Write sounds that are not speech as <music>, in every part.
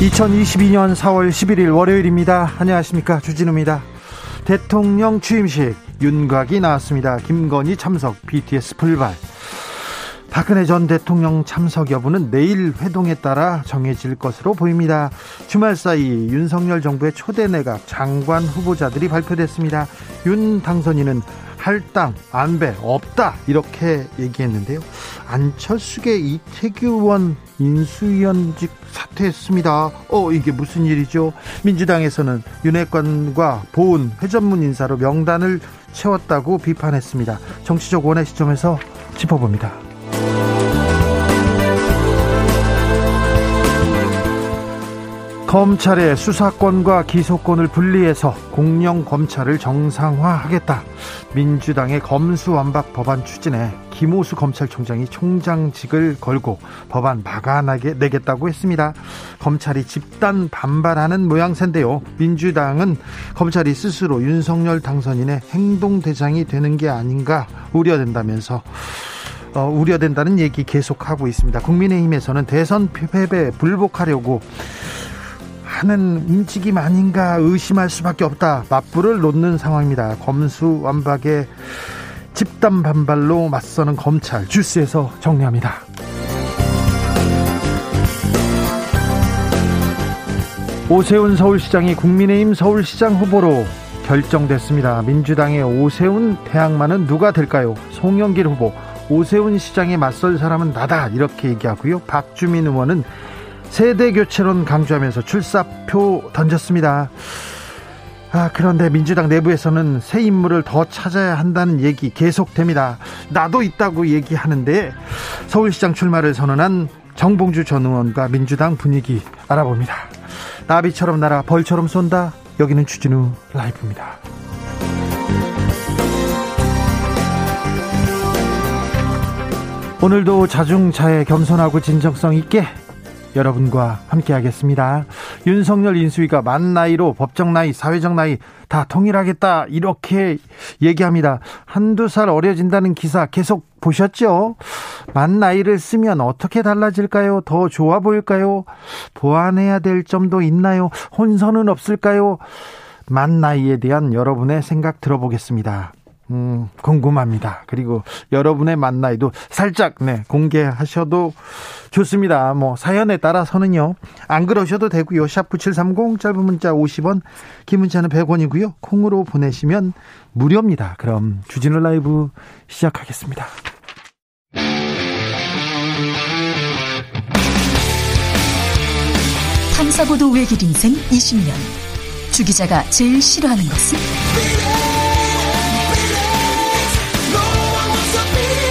2022년 4월 11일 월요일입니다. 안녕하십니까. 주진우입니다. 대통령 취임식 윤곽이 나왔습니다. 김건희 참석, BTS 불발. 박근혜 전 대통령 참석 여부는 내일 회동에 따라 정해질 것으로 보입니다. 주말 사이 윤석열 정부의 초대 내각 장관 후보자들이 발표됐습니다. 윤 당선인은 할당 안배 없다 이렇게 얘기했는데요. 안철수계 이태규 의원 인수위원직 사퇴했습니다. 어 이게 무슨 일이죠? 민주당에서는 윤핵관과 보훈 회전문 인사로 명단을 채웠다고 비판했습니다. 정치적 원의 시점에서 짚어봅니다. 검찰의 수사권과 기소권을 분리해서 공영 검찰을 정상화하겠다. 민주당의 검수완박 법안 추진에 김호수 검찰총장이 총장직을 걸고 법안 막아나게 내겠다고 했습니다. 검찰이 집단 반발하는 모양새인데요. 민주당은 검찰이 스스로 윤석열 당선인의 행동대장이 되는 게 아닌가 우려된다면서 어, 우려된다는 얘기 계속하고 있습니다. 국민의힘에서는 대선 패배 불복하려고 하는 움직임 아닌가 의심할 수밖에 없다. 맞불을 놓는 상황입니다. 검수 완박에 집단 반발로 맞서는 검찰 주스에서 정리합니다. 오세훈 서울시장이 국민의힘 서울시장 후보로 결정됐습니다. 민주당의 오세훈 대항마는 누가 될까요? 송영길 후보 오세훈 시장에 맞설 사람은 나다 이렇게 얘기하고요. 박주민 의원은 세대 교체론 강조하면서 출사표 던졌습니다. 아, 그런데 민주당 내부에서는 새 인물을 더 찾아야 한다는 얘기 계속됩니다. 나도 있다고 얘기하는데 서울시장 출마를 선언한 정봉주 전 의원과 민주당 분위기 알아봅니다. 나비처럼 날아 벌처럼 쏜다. 여기는 추진우 라이브입니다. 오늘도 자중차에 겸손하고 진정성 있게 여러분과 함께하겠습니다. 윤석열 인수위가 만 나이로 법정 나이, 사회적 나이 다 통일하겠다 이렇게 얘기합니다. 한두 살 어려진다는 기사 계속 보셨죠? 만 나이를 쓰면 어떻게 달라질까요? 더 좋아 보일까요? 보완해야 될 점도 있나요? 혼선은 없을까요? 만 나이에 대한 여러분의 생각 들어보겠습니다. 음, 궁금합니다. 그리고 여러분의 만나이도 살짝, 네, 공개하셔도 좋습니다. 뭐, 사연에 따라서는요, 안 그러셔도 되고요. 샵9730, 짧은 문자 50원, 긴 문자는 100원이고요. 콩으로 보내시면 무료입니다. 그럼 주진우 라이브 시작하겠습니다. 탐사보도 외길 인생 20년. 주 기자가 제일 싫어하는 것은?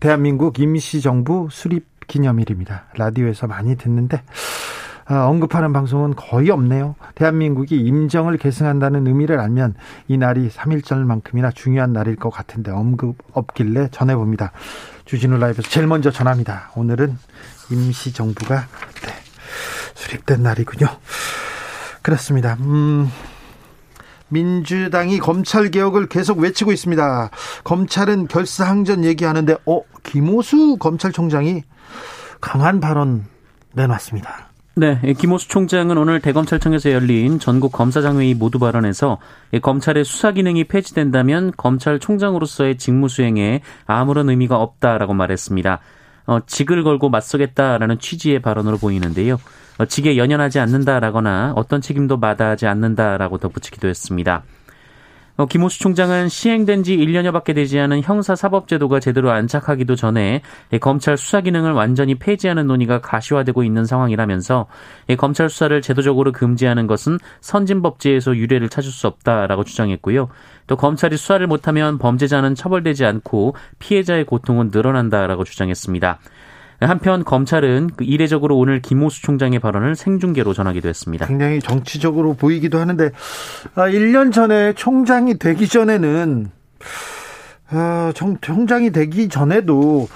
대한민국 임시정부 수립 기념일입니다. 라디오에서 많이 듣는데 아, 언급하는 방송은 거의 없네요. 대한민국이 임정을 계승한다는 의미를 알면 이 날이 3.1절만큼이나 중요한 날일 것 같은데 언급 없길래 전해봅니다. 주진우 라이브에서 제일 먼저 전합니다. 오늘은 임시정부가 네, 수립된 날이군요. 그렇습니다. 음, 민주당이 검찰 개혁을 계속 외치고 있습니다. 검찰은 결사항전 얘기하는데, 어, 김호수 검찰총장이 강한 발언 내놨습니다. 네, 김호수 총장은 오늘 대검찰청에서 열린 전국 검사장회의 모두 발언에서 검찰의 수사 기능이 폐지된다면 검찰총장으로서의 직무 수행에 아무런 의미가 없다라고 말했습니다. 어, 직을 걸고 맞서겠다라는 취지의 발언으로 보이는데요. 어, 직에 연연하지 않는다라거나 어떤 책임도 마다하지 않는다라고 덧붙이기도 했습니다. 어, 김호수 총장은 시행된 지 1년여밖에 되지 않은 형사사법제도가 제대로 안착하기도 전에 검찰 수사 기능을 완전히 폐지하는 논의가 가시화되고 있는 상황이라면서 검찰 수사를 제도적으로 금지하는 것은 선진법제에서 유례를 찾을 수 없다라고 주장했고요. 또 검찰이 수사를 못하면 범죄자는 처벌되지 않고 피해자의 고통은 늘어난다라고 주장했습니다. 한편 검찰은 그 이례적으로 오늘 김호수 총장의 발언을 생중계로 전하기도 했습니다. 굉장히 정치적으로 보이기도 하는데 아, 1년 전에 총장이 되기 전에는 아, 정, 총장이 되기 전에도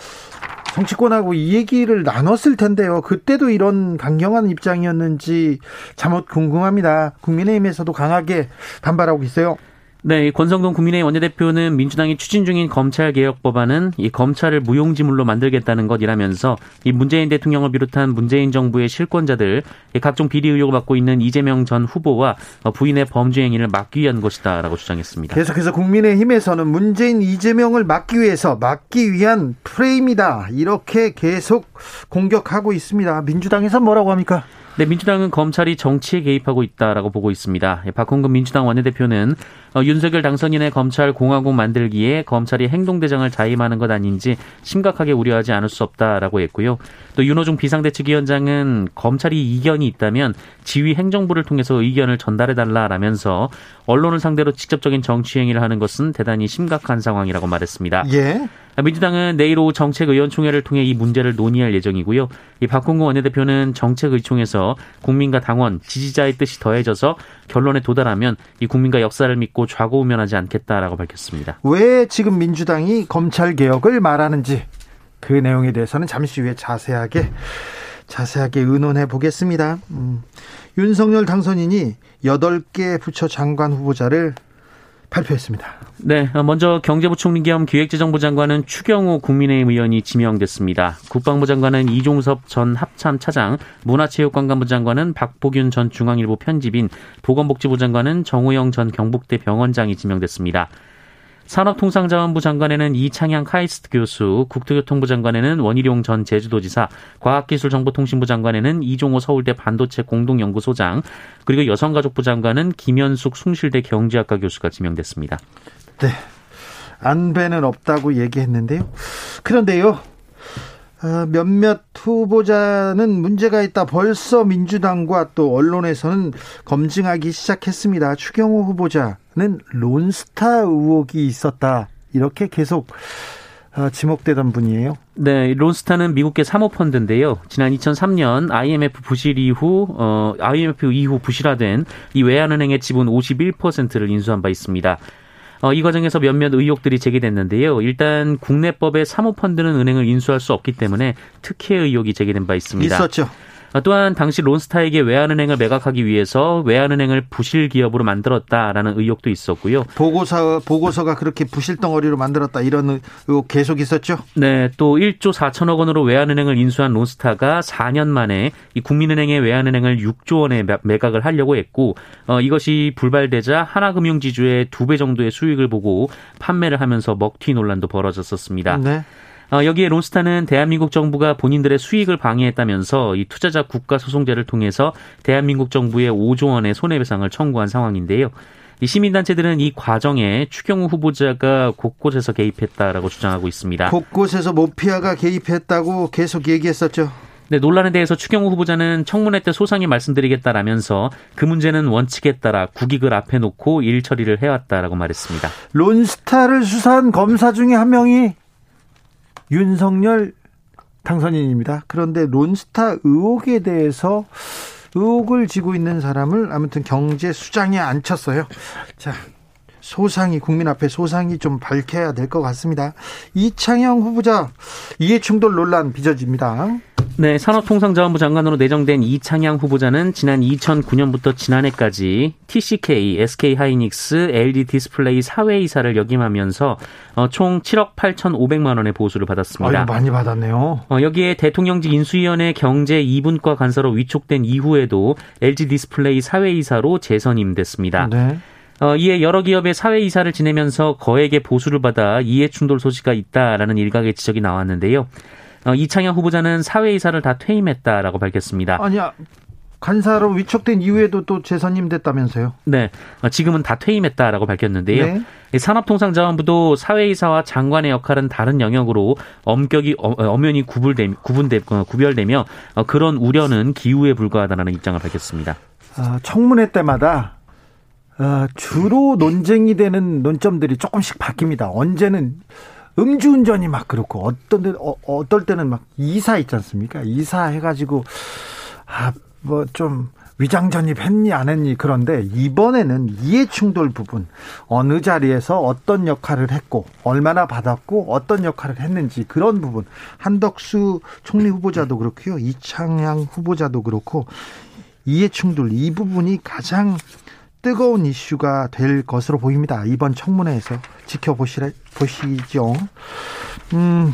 정치권하고 이 얘기를 나눴을 텐데요. 그때도 이런 강경한 입장이었는지 잘못 궁금합니다. 국민의힘에서도 강하게 반발하고 있어요. 네, 권성동 국민의힘 원내대표는 민주당이 추진 중인 검찰 개혁 법안은 이 검찰을 무용지물로 만들겠다는 것이라면서 이 문재인 대통령을 비롯한 문재인 정부의 실권자들 각종 비리 의혹을 받고 있는 이재명 전 후보와 부인의 범죄 행위를 막기 위한 것이다라고 주장했습니다. 계속해서 국민의힘에서는 문재인 이재명을 막기 위해서 막기 위한 프레임이다 이렇게 계속 공격하고 있습니다. 민주당에서 뭐라고 합니까? 네, 민주당은 검찰이 정치에 개입하고 있다라고 보고 있습니다. 예, 박홍근 민주당 원내대표는 어, 윤석열 당선인의 검찰 공화국 만들기에 검찰이 행동대장을 자임하는 것 아닌지 심각하게 우려하지 않을 수 없다라고 했고요. 또 윤호중 비상대책위원장은 검찰이 이견이 있다면 지휘 행정부를 통해서 의견을 전달해달라라면서 언론을 상대로 직접적인 정치 행위를 하는 것은 대단히 심각한 상황이라고 말했습니다. 예. 민주당은 내일 오후 정책의원총회를 통해 이 문제를 논의할 예정이고요. 이 박홍구 원내대표는 정책의총에서 국민과 당원, 지지자의 뜻이 더해져서 결론에 도달하면 이 국민과 역사를 믿고 좌고우면하지 않겠다라고 밝혔습니다. 왜 지금 민주당이 검찰 개혁을 말하는지 그 내용에 대해서는 잠시 후에 자세하게 자세하게 의논해 보겠습니다. 음, 윤석열 당선인이 8개 부처 장관 후보자를 발표했습니다. 네, 먼저 경제부총리 겸 기획재정부 장관은 추경호 국민의힘 의원이 지명됐습니다. 국방부 장관은 이종섭 전 합참 차장, 문화체육관광부 장관은 박보균 전 중앙일보 편집인, 보건복지부 장관은 정호영 전 경북대 병원장이 지명됐습니다. 산업통상자원부 장관에는 이창양 카이스트 교수, 국토교통부 장관에는 원희룡 전 제주도지사, 과학기술정보통신부 장관에는 이종호 서울대 반도체 공동연구소장, 그리고 여성가족부 장관은 김현숙 숭실대 경제학과 교수가 지명됐습니다. 네. 안배는 없다고 얘기했는데요. 그런데요. 어, 몇몇 후보자는 문제가 있다. 벌써 민주당과 또 언론에서는 검증하기 시작했습니다. 추경호 후보자 는 론스타 의혹이 있었다. 이렇게 계속 어, 지목되던 분이에요. 네, 론스타는 미국계 사모펀드인데요. 지난 2003년 IMF 부실 이후 어, IMF 이후 부실화된 이 외환은행의 지분 51%를 인수한 바 있습니다. 어, 이 과정에서 몇몇 의혹들이 제기됐는데요. 일단 국내법에 사모펀드는 은행을 인수할 수 없기 때문에 특혜 의혹이 제기된 바 있습니다. 있었죠. 어, 또한 당시 론스타에게 외환은행을 매각하기 위해서 외환은행을 부실 기업으로 만들었다라는 의혹도 있었고요. 보고서 보고서가 그렇게 부실 덩어리로 만들었다 이런 의혹 계속 있었죠. 네, 또 1조 4천억 원으로 외환은행을 인수한 론스타가 4년 만에 이 국민은행의 외환은행을 6조 원에 매각을 하려고 했고 어, 이것이 불발되자 하나금융지주의 두 배 정도의 수익을 보고 판매를 하면서 먹튀 논란도 벌어졌었습니다. 네. 어, 여기에 론스타는 대한민국 정부가 본인들의 수익을 방해했다면서 이 투자자 국가 소송제를 통해서 대한민국 정부에 5조 원의 손해배상을 청구한 상황인데요. 이 시민단체들은 이 과정에 추경호 후보자가 곳곳에서 개입했다라고 주장하고 있습니다. 곳곳에서 모피아가 개입했다고 계속 얘기했었죠. 네, 논란에 대해서 추경호 후보자는 청문회 때 소상히 말씀드리겠다라면서 그 문제는 원칙에 따라 국익을 앞에 놓고 일 처리를 해왔다라고 말했습니다. 론스타를 수사한 검사 중에 한 명이 윤석열 당선인입니다. 그런데 론스타 의혹에 대해서 의혹을 지고 있는 사람을 아무튼 경제 수장에 앉혔어요. 자, 소상히 국민 앞에 소상히 좀 밝혀야 될 것 같습니다. 이창양 후보자 이해충돌 논란 빚어집니다. 네, 산업통상자원부 장관으로 내정된 이창양 후보자는 지난 2009년부터 지난해까지 TCK, SK하이닉스, LG 디스플레이 사외이사를 역임하면서 어, 총 7억 8천5백만 원의 보수를 받았습니다. 아유, 많이 받았네요. 어, 여기에 대통령직 인수위원회 경제 2분과 간사로 위촉된 이후에도 LG 디스플레이 사외이사로 재선임됐습니다. 네. 어, 이에 여러 기업의 사외이사를 지내면서 거액의 보수를 받아 이해충돌 소지가 있다라는 일각의 지적이 나왔는데요. 어, 이창양 후보자는 사외이사를 다 퇴임했다라고 밝혔습니다. 아니야. 간사로 위촉된 이후에도 또 재선임 됐다면서요? 네, 어, 지금은 다 퇴임했다라고 밝혔는데요. 네. 산업통상자원부도 사회이사와 장관의 역할은 다른 영역으로 엄격히 어, 엄연히 구분되, 구분되, 구별되며 그런 우려는 기우에 불과하다는 입장을 밝혔습니다. 아, 청문회 때마다 주로 논쟁이 되는 논점들이 조금씩 바뀝니다. 언제는 음주운전이 막 그렇고 어떤 데 어, 어떨 때는 막 이사 있지 않습니까? 이사 해가지고 아 뭐 좀 위장 전입했니 안 했니? 그런데 이번에는 이해 충돌 부분. 어느 자리에서 어떤 역할을 했고 얼마나 받았고 어떤 역할을 했는지 그런 부분. 한덕수 총리 후보자도 그렇고요. 이창양 후보자도 그렇고 이해 충돌 이 부분이 가장 뜨거운 이슈가 될 것으로 보입니다. 이번 청문회에서 지켜보시죠. 음.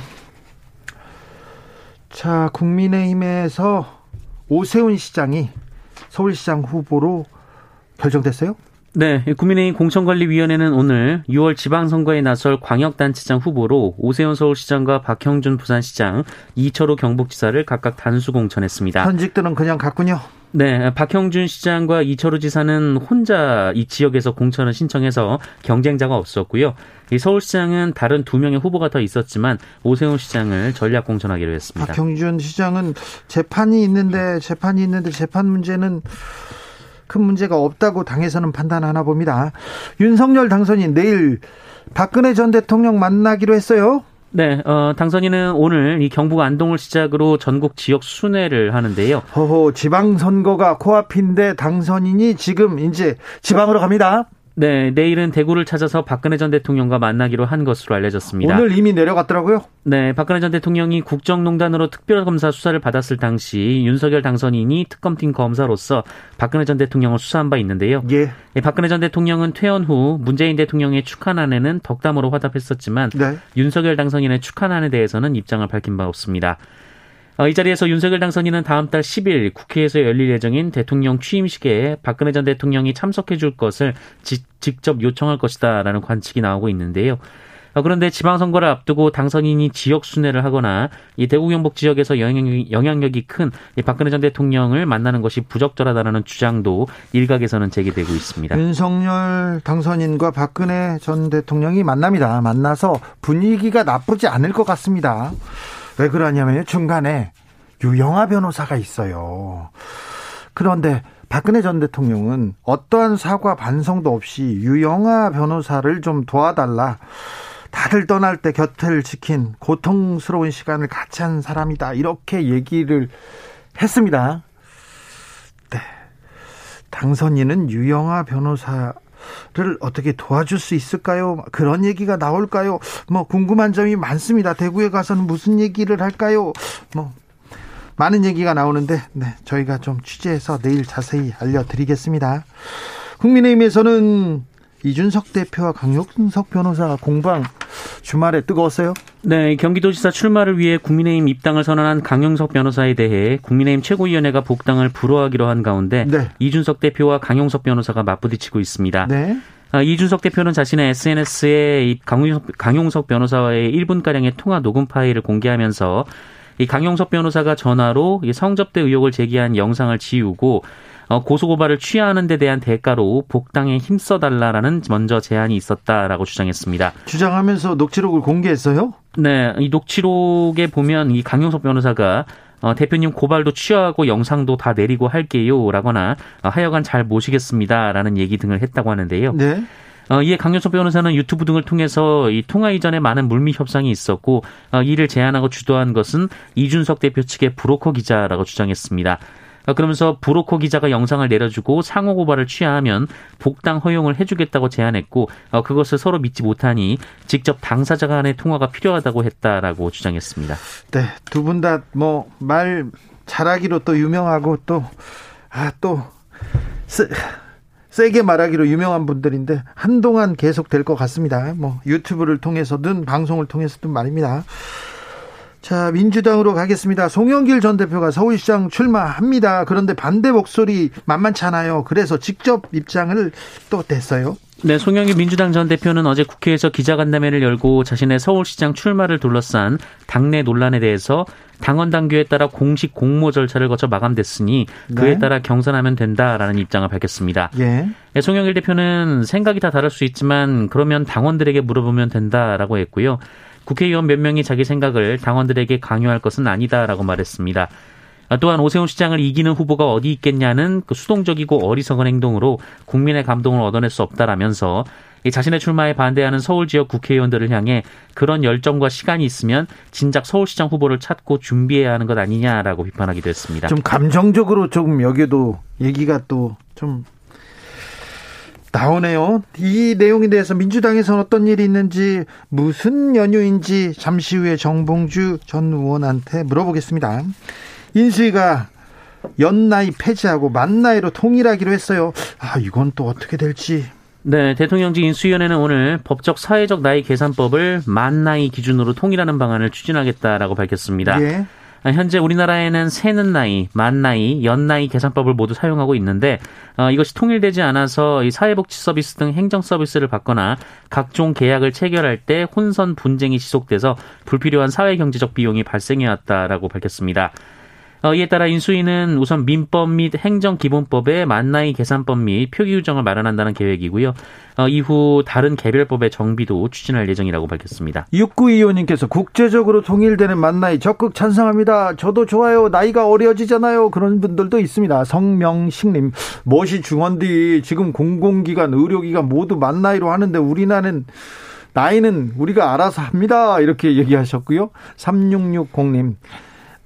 자, 국민의힘에서 오세훈 시장이 서울시장 후보로 결정됐어요? 네, 국민의힘 공천관리위원회는 오늘 6월 지방선거에 나설 광역단체장 후보로 오세훈 서울시장과 박형준 부산시장, 이철호 경북지사를 각각 단수 공천했습니다. 현직들은 그냥 갔군요. 네, 박형준 시장과 이철우 지사는 혼자 이 지역에서 공천을 신청해서 경쟁자가 없었고요. 이 서울시장은 다른 두 명의 후보가 더 있었지만 오세훈 시장을 전략 공천하기로 했습니다. 박형준 시장은 재판이 있는데 재판이 있는데 재판 문제는 큰 문제가 없다고 당에서는 판단하나 봅니다. 윤석열 당선인 내일 박근혜 전 대통령 만나기로 했어요. 네, 어, 당선인은 오늘 이 경북 안동을 시작으로 전국 지역 순회를 하는데요. 허허, 지방선거가 코앞인데 당선인이 지금 이제 지방으로 갑니다. 네, 내일은 대구를 찾아서 박근혜 전 대통령과 만나기로 한 것으로 알려졌습니다. 오늘 이미 내려갔더라고요? 네, 박근혜 전 대통령이 국정농단으로 특별검사 수사를 받았을 당시 윤석열 당선인이 특검팀 검사로서 박근혜 전 대통령을 수사한 바 있는데요. 예. 네, 박근혜 전 대통령은 퇴원 후 문재인 대통령의 축하난에는 덕담으로 화답했었지만 네. 윤석열 당선인의 축하난에 대해서는 입장을 밝힌 바 없습니다. 어, 이 자리에서 윤석열 당선인은 다음 달 10일 국회에서 열릴 예정인 대통령 취임식에 박근혜 전 대통령이 참석해 줄 것을 지, 직접 요청할 것이다라는 관측이 나오고 있는데요. 어, 그런데 지방선거를 앞두고 당선인이 지역 순회를 하거나 이 대구 경북 지역에서 영향력이, 영향력이 큰 박근혜 전 대통령을 만나는 것이 부적절하다는 주장도 일각에서는 제기되고 있습니다. 윤석열 당선인과 박근혜 전 대통령이 만납니다. 만나서 분위기가 나쁘지 않을 것 같습니다. 왜 그러냐면 중간에 유영아 변호사가 있어요. 그런데 박근혜 전 대통령은 어떠한 사과 반성도 없이 유영아 변호사를 좀 도와달라. 다들 떠날 때 곁을 지킨 고통스러운 시간을 같이 한 사람이다. 이렇게 얘기를 했습니다. 네. 당선인은 유영아 변호사 를 어떻게 도와줄 수 있을까요? 그런 얘기가 나올까요? 뭐 궁금한 점이 많습니다. 대구에 가서는 무슨 얘기를 할까요? 뭐 많은 얘기가 나오는데 네, 저희가 좀 취재해서 내일 자세히 알려드리겠습니다. 국민의힘에서는 이준석 대표와 강용석 변호사 공방 주말에 뜨거웠어요? 네, 경기도지사 출마를 위해 국민의힘 입당을 선언한 강용석 변호사에 대해 국민의힘 최고위원회가 복당을 불허하기로 한 가운데 네. 이준석 대표와 강용석 변호사가 맞부딪히고 있습니다. 네. 아, 이준석 대표는 자신의 SNS에 강용석, 강용석 변호사와의 1분가량의 통화 녹음 파일을 공개하면서 이 강용석 변호사가 전화로 성접대 의혹을 제기한 영상을 지우고 어, 고소고발을 취하하는 데 대한 대가로 복당에 힘써달라라는 먼저 제안이 있었다라고 주장했습니다. 주장하면서 녹취록을 공개했어요? 네, 이 녹취록에 보면 이 강용석 변호사가 어, 대표님 고발도 취하하고 영상도 다 내리고 할게요 라거나 어, 하여간 잘 모시겠습니다 라는 얘기 등을 했다고 하는데요. 네. 어, 이에 강효석 변호사는 유튜브 등을 통해서 이 통화 이전에 많은 물밑 협상이 있었고 어, 이를 제안하고 주도한 것은 이준석 대표 측의 브로커 기자라고 주장했습니다. 어, 그러면서 브로커 기자가 영상을 내려주고 상호 고발을 취하하면 복당 허용을 해주겠다고 제안했고 어, 그것을 서로 믿지 못하니 직접 당사자 간의 통화가 필요하다고 했다라고 주장했습니다. 네, 두 분 다 뭐 말 잘하기로 또 유명하고 또 아, 또 쓰, 세게 말하기로 유명한 분들인데 한동안 계속 될 것 같습니다. 뭐 유튜브를 통해서든 방송을 통해서든 말입니다. 자, 민주당으로 가겠습니다. 송영길 전 대표가 서울시장 출마합니다. 그런데 반대 목소리 만만치 않아요. 그래서 직접 입장을 또 냈어요. 네, 송영길 민주당 전 대표는 어제 국회에서 기자간담회를 열고 자신의 서울시장 출마를 둘러싼 당내 논란에 대해서 당원 당규에 따라 공식 공모 절차를 거쳐 마감됐으니 그에 네. 따라 경선하면 된다라는 입장을 밝혔습니다. 예. 네, 송영길 대표는 생각이 다 다를 수 있지만 그러면 당원들에게 물어보면 된다라고 했고요. 국회의원 몇 명이 자기 생각을 당원들에게 강요할 것은 아니다라고 말했습니다. 또한 오세훈 시장을 이기는 후보가 어디 있겠냐는 그 수동적이고 어리석은 행동으로 국민의 감동을 얻어낼 수 없다라면서 자신의 출마에 반대하는 서울 지역 국회의원들을 향해 그런 열정과 시간이 있으면 진작 서울시장 후보를 찾고 준비해야 하는 것 아니냐라고 비판하기도 했습니다. 좀 감정적으로 조금 여기도 얘기가 또 좀 나오네요. 이 내용에 대해서 민주당에서는 어떤 일이 있는지 무슨 연유인지 잠시 후에 정봉주 전 의원한테 물어보겠습니다. 인수위가 연나이 폐지하고 만나이로 통일하기로 했어요. 아, 이건 또 어떻게 될지. 네, 대통령직 인수위원회는 오늘 법적 사회적 나이 계산법을 만 나이 기준으로 통일하는 방안을 추진하겠다라고 밝혔습니다. 예. 현재 우리나라에는 세는 나이, 만 나이, 연 나이 계산법을 모두 사용하고 있는데 어, 이것이 통일되지 않아서 이 사회복지 서비스 등 행정 서비스를 받거나 각종 계약을 체결할 때 혼선 분쟁이 지속돼서 불필요한 사회 경제적 비용이 발생해 왔다라고 밝혔습니다. 어, 이에 따라 인수위는 우선 민법 및 행정기본법의 만나이 계산법 및 표기 규정을 마련한다는 계획이고요. 어, 이후 다른 개별법의 정비도 추진할 예정이라고 밝혔습니다. 6925님께서 국제적으로 통일되는 만나이 적극 찬성합니다. 저도 좋아요. 나이가 어려지잖아요. 그런 분들도 있습니다. 성명식님, 무엇이 중원디 지금 공공기관, 의료기관 모두 만나이로 하는데 우리나라는 나이는 우리가 알아서 합니다. 이렇게 얘기하셨고요. 3660님.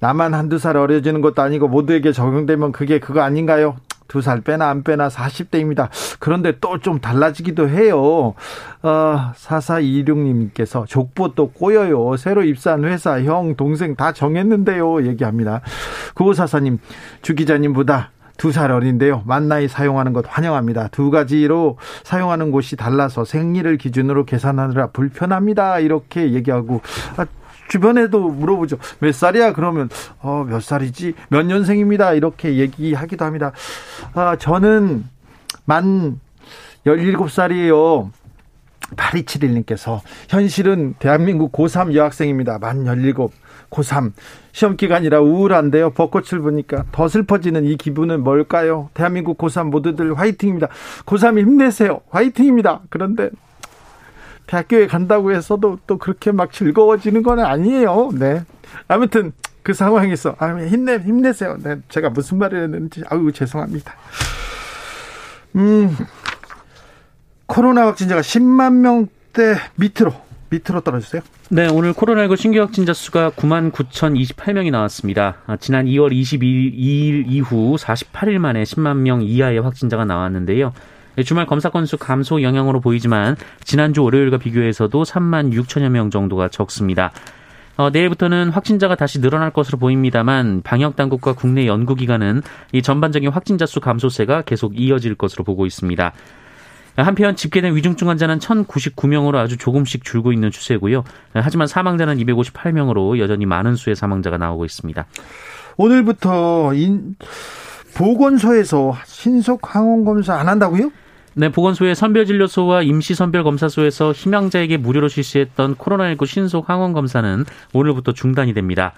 나만 한두 살 어려지는 것도 아니고 모두에게 적용되면 그게 그거 아닌가요? 두 살 빼나 안 빼나 40대입니다. 그런데 또 좀 달라지기도 해요. 어, 4426님께서 족보 또 꼬여요. 새로 입사한 회사, 형, 동생 다 정했는데요. 얘기합니다. 9544님, 주 기자님보다 두살 어린데요. 만 나이 사용하는 것 환영합니다. 두 가지로 사용하는 곳이 달라서 생리를 기준으로 계산하느라 불편합니다. 이렇게 얘기하고 아, 주변에도 물어보죠. 몇 살이야? 그러면 어, 몇 살이지? 몇 년생입니다. 이렇게 얘기하기도 합니다. 아, 저는 만 17살이에요. 8271님께서 현실은 대한민국 고3 여학생입니다. 만 17, 고3. 시험 기간이라 우울한데요. 벚꽃을 보니까 더 슬퍼지는 이 기분은 뭘까요? 대한민국 고3 모두들 화이팅입니다. 고3 힘내세요. 화이팅입니다. 그런데 대학교에 간다고 해서도 또 그렇게 막 즐거워지는 건 아니에요. 네. 아무튼 그 상황에서 아 힘내 힘내세요. 네. 제가 무슨 말을 했는지 아유 죄송합니다. 음. 코로나 확진자가 10만 명대 밑으로 밑으로 떨어졌어요? 네, 오늘 코로나19 신규 확진자 수가 9만 9,028명이 나왔습니다. 아, 지난 2월 22일 이후 48일 만에 10만 명 이하의 확진자가 나왔는데요. 네, 주말 검사 건수 감소 영향으로 보이지만 지난주 월요일과 비교해서도 3만 6천여 명 정도가 적습니다. 어, 내일부터는 확진자가 다시 늘어날 것으로 보입니다만 방역 당국과 국내 연구기관은 이 전반적인 확진자 수 감소세가 계속 이어질 것으로 보고 있습니다. 한편 집계된 위중증 환자는 1,099명으로 아주 조금씩 줄고 있는 추세고요. 하지만 사망자는 258명으로 여전히 많은 수의 사망자가 나오고 있습니다. 오늘부터 인, 보건소에서 신속 항원 검사 안 한다고요? 네, 보건소의 선별진료소와 임시선별검사소에서 희망자에게 무료로 실시했던 코로나19 신속 항원 검사는 오늘부터 중단이 됩니다.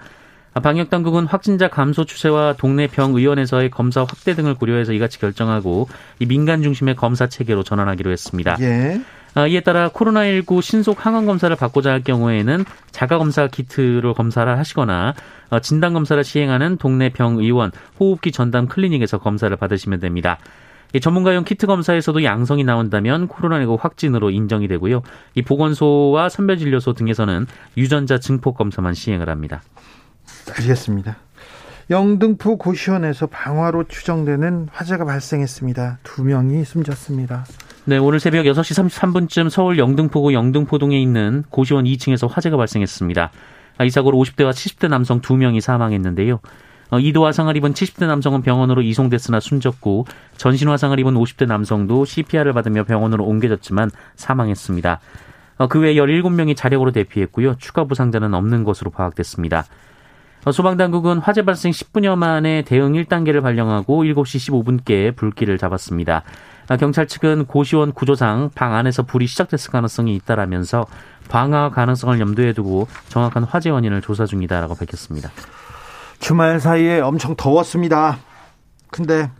방역 당국은 확진자 감소 추세와 동네 병의원에서의 검사 확대 등을 고려해서 이같이 결정하고 이 민간 중심의 검사 체계로 전환하기로 했습니다. 예. 아, 이에 따라 코로나19 신속 항원 검사를 받고자 할 경우에는 자가 검사 키트로 검사를 하시거나 어, 진단 검사를 시행하는 동네 병의원 호흡기 전담 클리닉에서 검사를 받으시면 됩니다. 전문가용 키트 검사에서도 양성이 나온다면 코로나19 확진으로 인정이 되고요. 이 보건소와 선별진료소 등에서는 유전자 증폭 검사만 시행을 합니다. 알겠습니다. 영등포 고시원에서 방화로 추정되는 화재가 발생했습니다. 두 명이 숨졌습니다. 네, 오늘 새벽 6시 33분쯤 서울 영등포구 영등포동에 있는 고시원 2층에서 화재가 발생했습니다. 이 사고로 50대와 70대 남성 2명이 사망했는데요. 어, 이도 화상을 입은 70대 남성은 병원으로 이송됐으나 숨졌고 전신 화상을 입은 50대 남성도 CPR을 받으며 병원으로 옮겨졌지만 사망했습니다. 어, 그외 17명이 자력으로 대피했고요. 추가 부상자는 없는 것으로 파악됐습니다. 소방당국은 화재 발생 10분여 만에 대응 1단계를 발령하고 7시 15분께 불길을 잡았습니다. 경찰 측은 고시원 구조상 방 안에서 불이 시작됐을 가능성이 있다라면서 방화 가능성을 염두에 두고 정확한 화재 원인을 조사 중이다라고 밝혔습니다. 주말 사이에 엄청 더웠습니다. 근데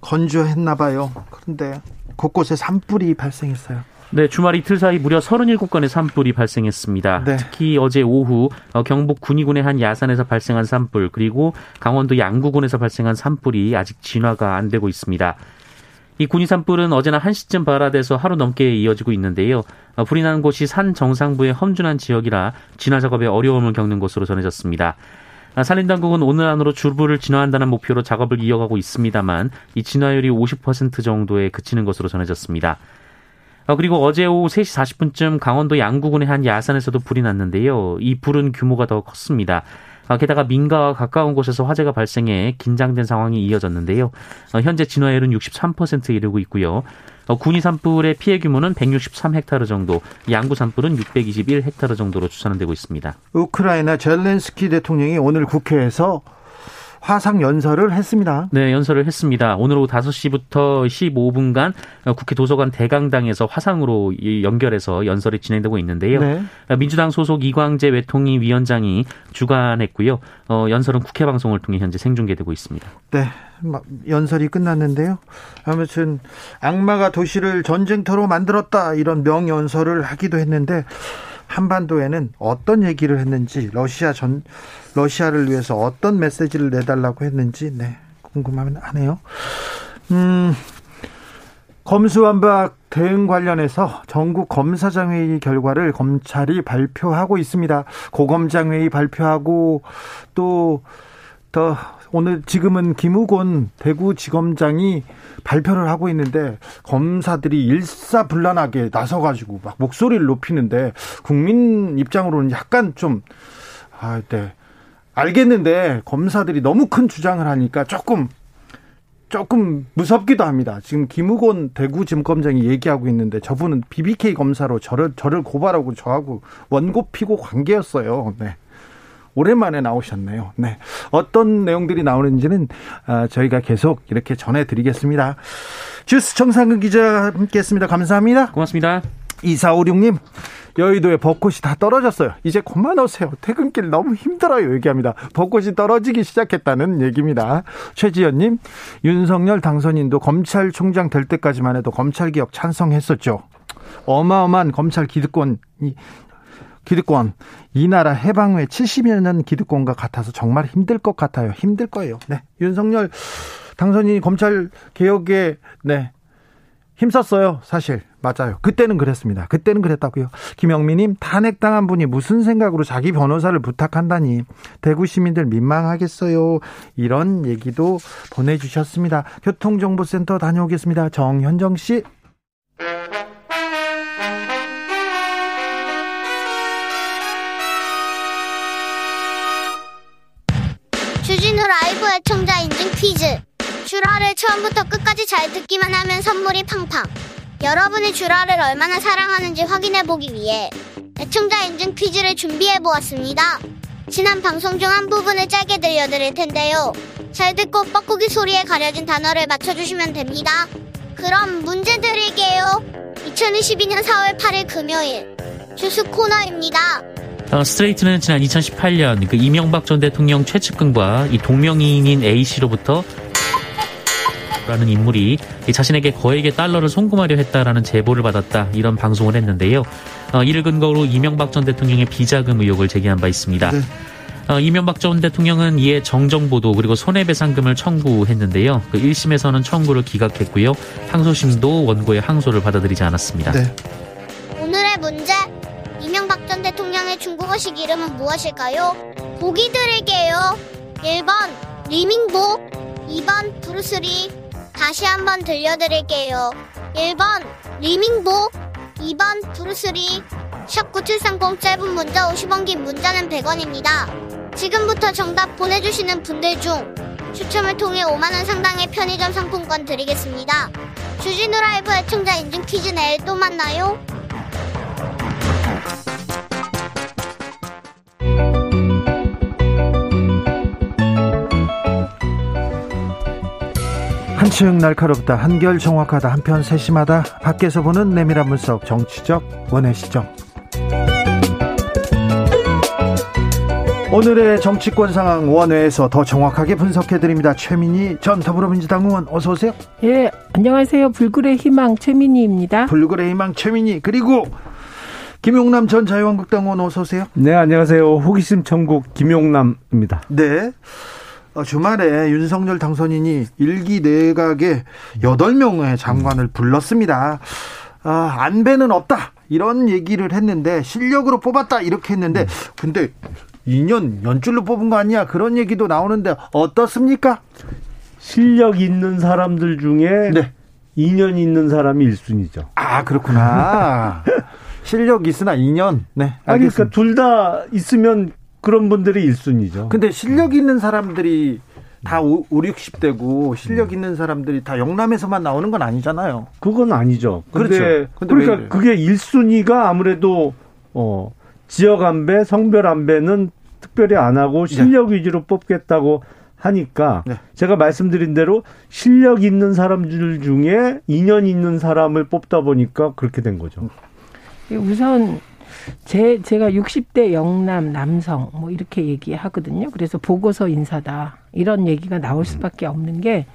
건조했나 봐요. 그런데 곳곳에 산불이 발생했어요. 네, 주말 이틀 사이 무려 37건의 산불이 발생했습니다. 네. 특히 어제 오후 어, 경북 군위군의 한 야산에서 발생한 산불 그리고 강원도 양구군에서 발생한 산불이 아직 진화가 안 되고 있습니다. 이 군위 산불은 어제나 1시쯤 발화돼서 하루 넘게 이어지고 있는데요. 어, 불이 난 곳이 산 정상부의 험준한 지역이라 진화 작업에 어려움을 겪는 것으로 전해졌습니다. 아, 산림당국은 오늘 안으로 주불을 진화한다는 목표로 작업을 이어가고 있습니다만 이 진화율이 50% 정도에 그치는 것으로 전해졌습니다. 어, 그리고 어제 오후 3시 40분쯤 강원도 양구군의 한 야산에서도 불이 났는데요. 이 불은 규모가 더 컸습니다. 어, 게다가 민가와 가까운 곳에서 화재가 발생해 긴장된 상황이 이어졌는데요. 어, 현재 진화율은 63%에 이르고 있고요. 군위 산불의 피해 규모는 163헥타르 정도, 양구 산불은 621헥타르 정도로 추산되고 있습니다. 우크라이나 젤렌스키 대통령이 오늘 국회에서 화상 연설을 했습니다. 네, 연설을 했습니다. 오늘 오후 5시부터 15분간 국회 도서관 대강당에서 화상으로 연결해서 연설이 진행되고 있는데요. 네. 민주당 소속 이광재 외통위 위원장이 주관했고요. 어, 연설은 국회 방송을 통해 현재 생중계되고 있습니다. 네. 연설이 끝났는데요. 아무튼 악마가 도시를 전쟁터로 만들었다 이런 명연설을 하기도 했는데 한반도에는 어떤 얘기를 했는지 러시아 전 러시아를 위해서 어떤 메시지를 내달라고 했는지 네 궁금하네요. 음. 검수완박 대응 관련해서 전국 검사장회의 결과를 검찰이 발표하고 있습니다. 고검장회의 발표하고 또더 오늘 지금은 김우곤 대구지검장이 발표를 하고 있는데 검사들이 일사불란하게 나서가지고 막 목소리를 높이는데 국민 입장으로는 약간 좀 아, 네. 알겠는데 검사들이 너무 큰 주장을 하니까 조금 조금 무섭기도 합니다. 지금 김우곤 대구지검장이 얘기하고 있는데 저분은 BBK 검사로 저를 저를 고발하고 저하고 원고 피고 관계였어요. 네. 오랜만에 나오셨네요. 네. 어떤 내용들이 나오는지는 아, 저희가 계속 이렇게 전해드리겠습니다. 주스 정상근 기자 함께 했습니다. 감사합니다. 고맙습니다. 2456님, 여의도에 벚꽃이 다 떨어졌어요. 이제 그만 오세요. 퇴근길 너무 힘들어요. 얘기합니다. 벚꽃이 떨어지기 시작했다는 얘기입니다. 최지연님, 윤석열 당선인도 검찰총장 될 때까지만 해도 검찰개혁 찬성했었죠. 어마어마한 검찰 기득권이 기득권 이 나라 해방 후에 70여 년 기득권과 같아서 정말 힘들 것 같아요. 힘들 거예요. 네. 윤석열 당선인이 검찰 개혁에 네. 힘썼어요. 사실. 맞아요. 그때는 그랬습니다. 그때는 그랬다고요. 김영민님, 탄핵당한 분이 무슨 생각으로 자기 변호사를 부탁한다니. 대구 시민들 민망하겠어요. 이런 얘기도 보내주셨습니다. 교통정보센터 다녀오겠습니다. 정현정 씨. 퀴즈. 주라를 처음부터 끝까지 잘 듣기만 하면 선물이 팡팡. 여러분이 주라를 얼마나 사랑하는지 확인해 보기 위해 애청자 인증 퀴즈를 준비해 보았습니다. 지난 방송 중 한 부분을 짧게 들려드릴 텐데요. 잘 듣고 뻐꾸기 소리에 가려진 단어를 맞춰주시면 됩니다. 그럼 문제 드릴게요. 2022년 4월 8일 금요일 주스 코너입니다. 어, 스트레이트는 지난 2018년 그 이명박 전 대통령 최측근과 이 동명이인인 A 씨로부터 라는 인물이 자신에게 거액의 달러를 송금하려 했다라는 제보를 받았다 이런 방송을 했는데요. 어, 이를 근거로 이명박 전 대통령의 비자금 의혹을 제기한 바 있습니다. 네. 어, 이명박 전 대통령은 이에 정정보도 그리고 손해배상금을 청구했는데요. 그 1심에서는 청구를 기각했고요. 항소심도 원고의 항소를 받아들이지 않았습니다. 네. 오늘의 문제 중국어식 이름은 무엇일까요? 보기 드릴게요. 1번 리밍보 2번 브루스리 다시 한번 들려드릴게요. 1번 리밍보 2번 브루스리 샵9730 짧은 문자 50원 긴 문자는 100원입니다. 지금부터 정답 보내주시는 분들 중 추첨을 통해 5만원 상당의 편의점 상품권 드리겠습니다. 주진우 라이브 애청자 인증 퀴즈 내일 또 만나요. 한층 날카롭다 한결 정확하다 한편 세심하다 밖에서 보는 내밀한 분석 정치적 원의 시점 오늘의 정치권 상황 원회에서 더 정확하게 분석해 드립니다. 최민희 전 더불어민주당 의원 어서 오세요. 예, 안녕하세요. 불굴의 희망 최민희입니다. 불굴의 희망 최민희 그리고 김용남 전 자유한국당 의원 어서 오세요. 네, 안녕하세요. 호기심 천국 김용남입니다. 네. 어, 주말에 윤석열 당선인이 일기 내각에 8명의 장관을 불렀습니다. 아, 안배는 없다. 이런 얘기를 했는데 실력으로 뽑았다. 이렇게 했는데 근데 2년 연줄로 뽑은 거 아니야? 그런 얘기도 나오는데 어떻습니까? 실력 있는 사람들 중에 네. 2년 있는 사람이 1순위죠. 아, 그렇구나. <laughs> 실력 있으나 2년. 네. 알겠습니다. 아니, 그러니까 둘 다 있으면 그런 분들이 1순위죠. 근데 실력 있는 사람들이 다 5, 60대고 실력 있는 사람들이 다 영남에서만 나오는 건 아니잖아요. 그건 아니죠. 근데 그렇죠. 근데 그러니까 그게 1순위가 아무래도 어 지역 안배, 성별 안배는 특별히 안 하고 네. 실력 네. 위주로 뽑겠다고 하니까 네. 제가 말씀드린 대로 실력 있는 사람들 중에 인연 있는 사람을 뽑다 보니까 그렇게 된 거죠. 우선 제 제가 60대 영남 남성 뭐 이렇게 얘기하거든요. 그래서 보고서 인사다 이런 얘기가 나올 수밖에 없는 게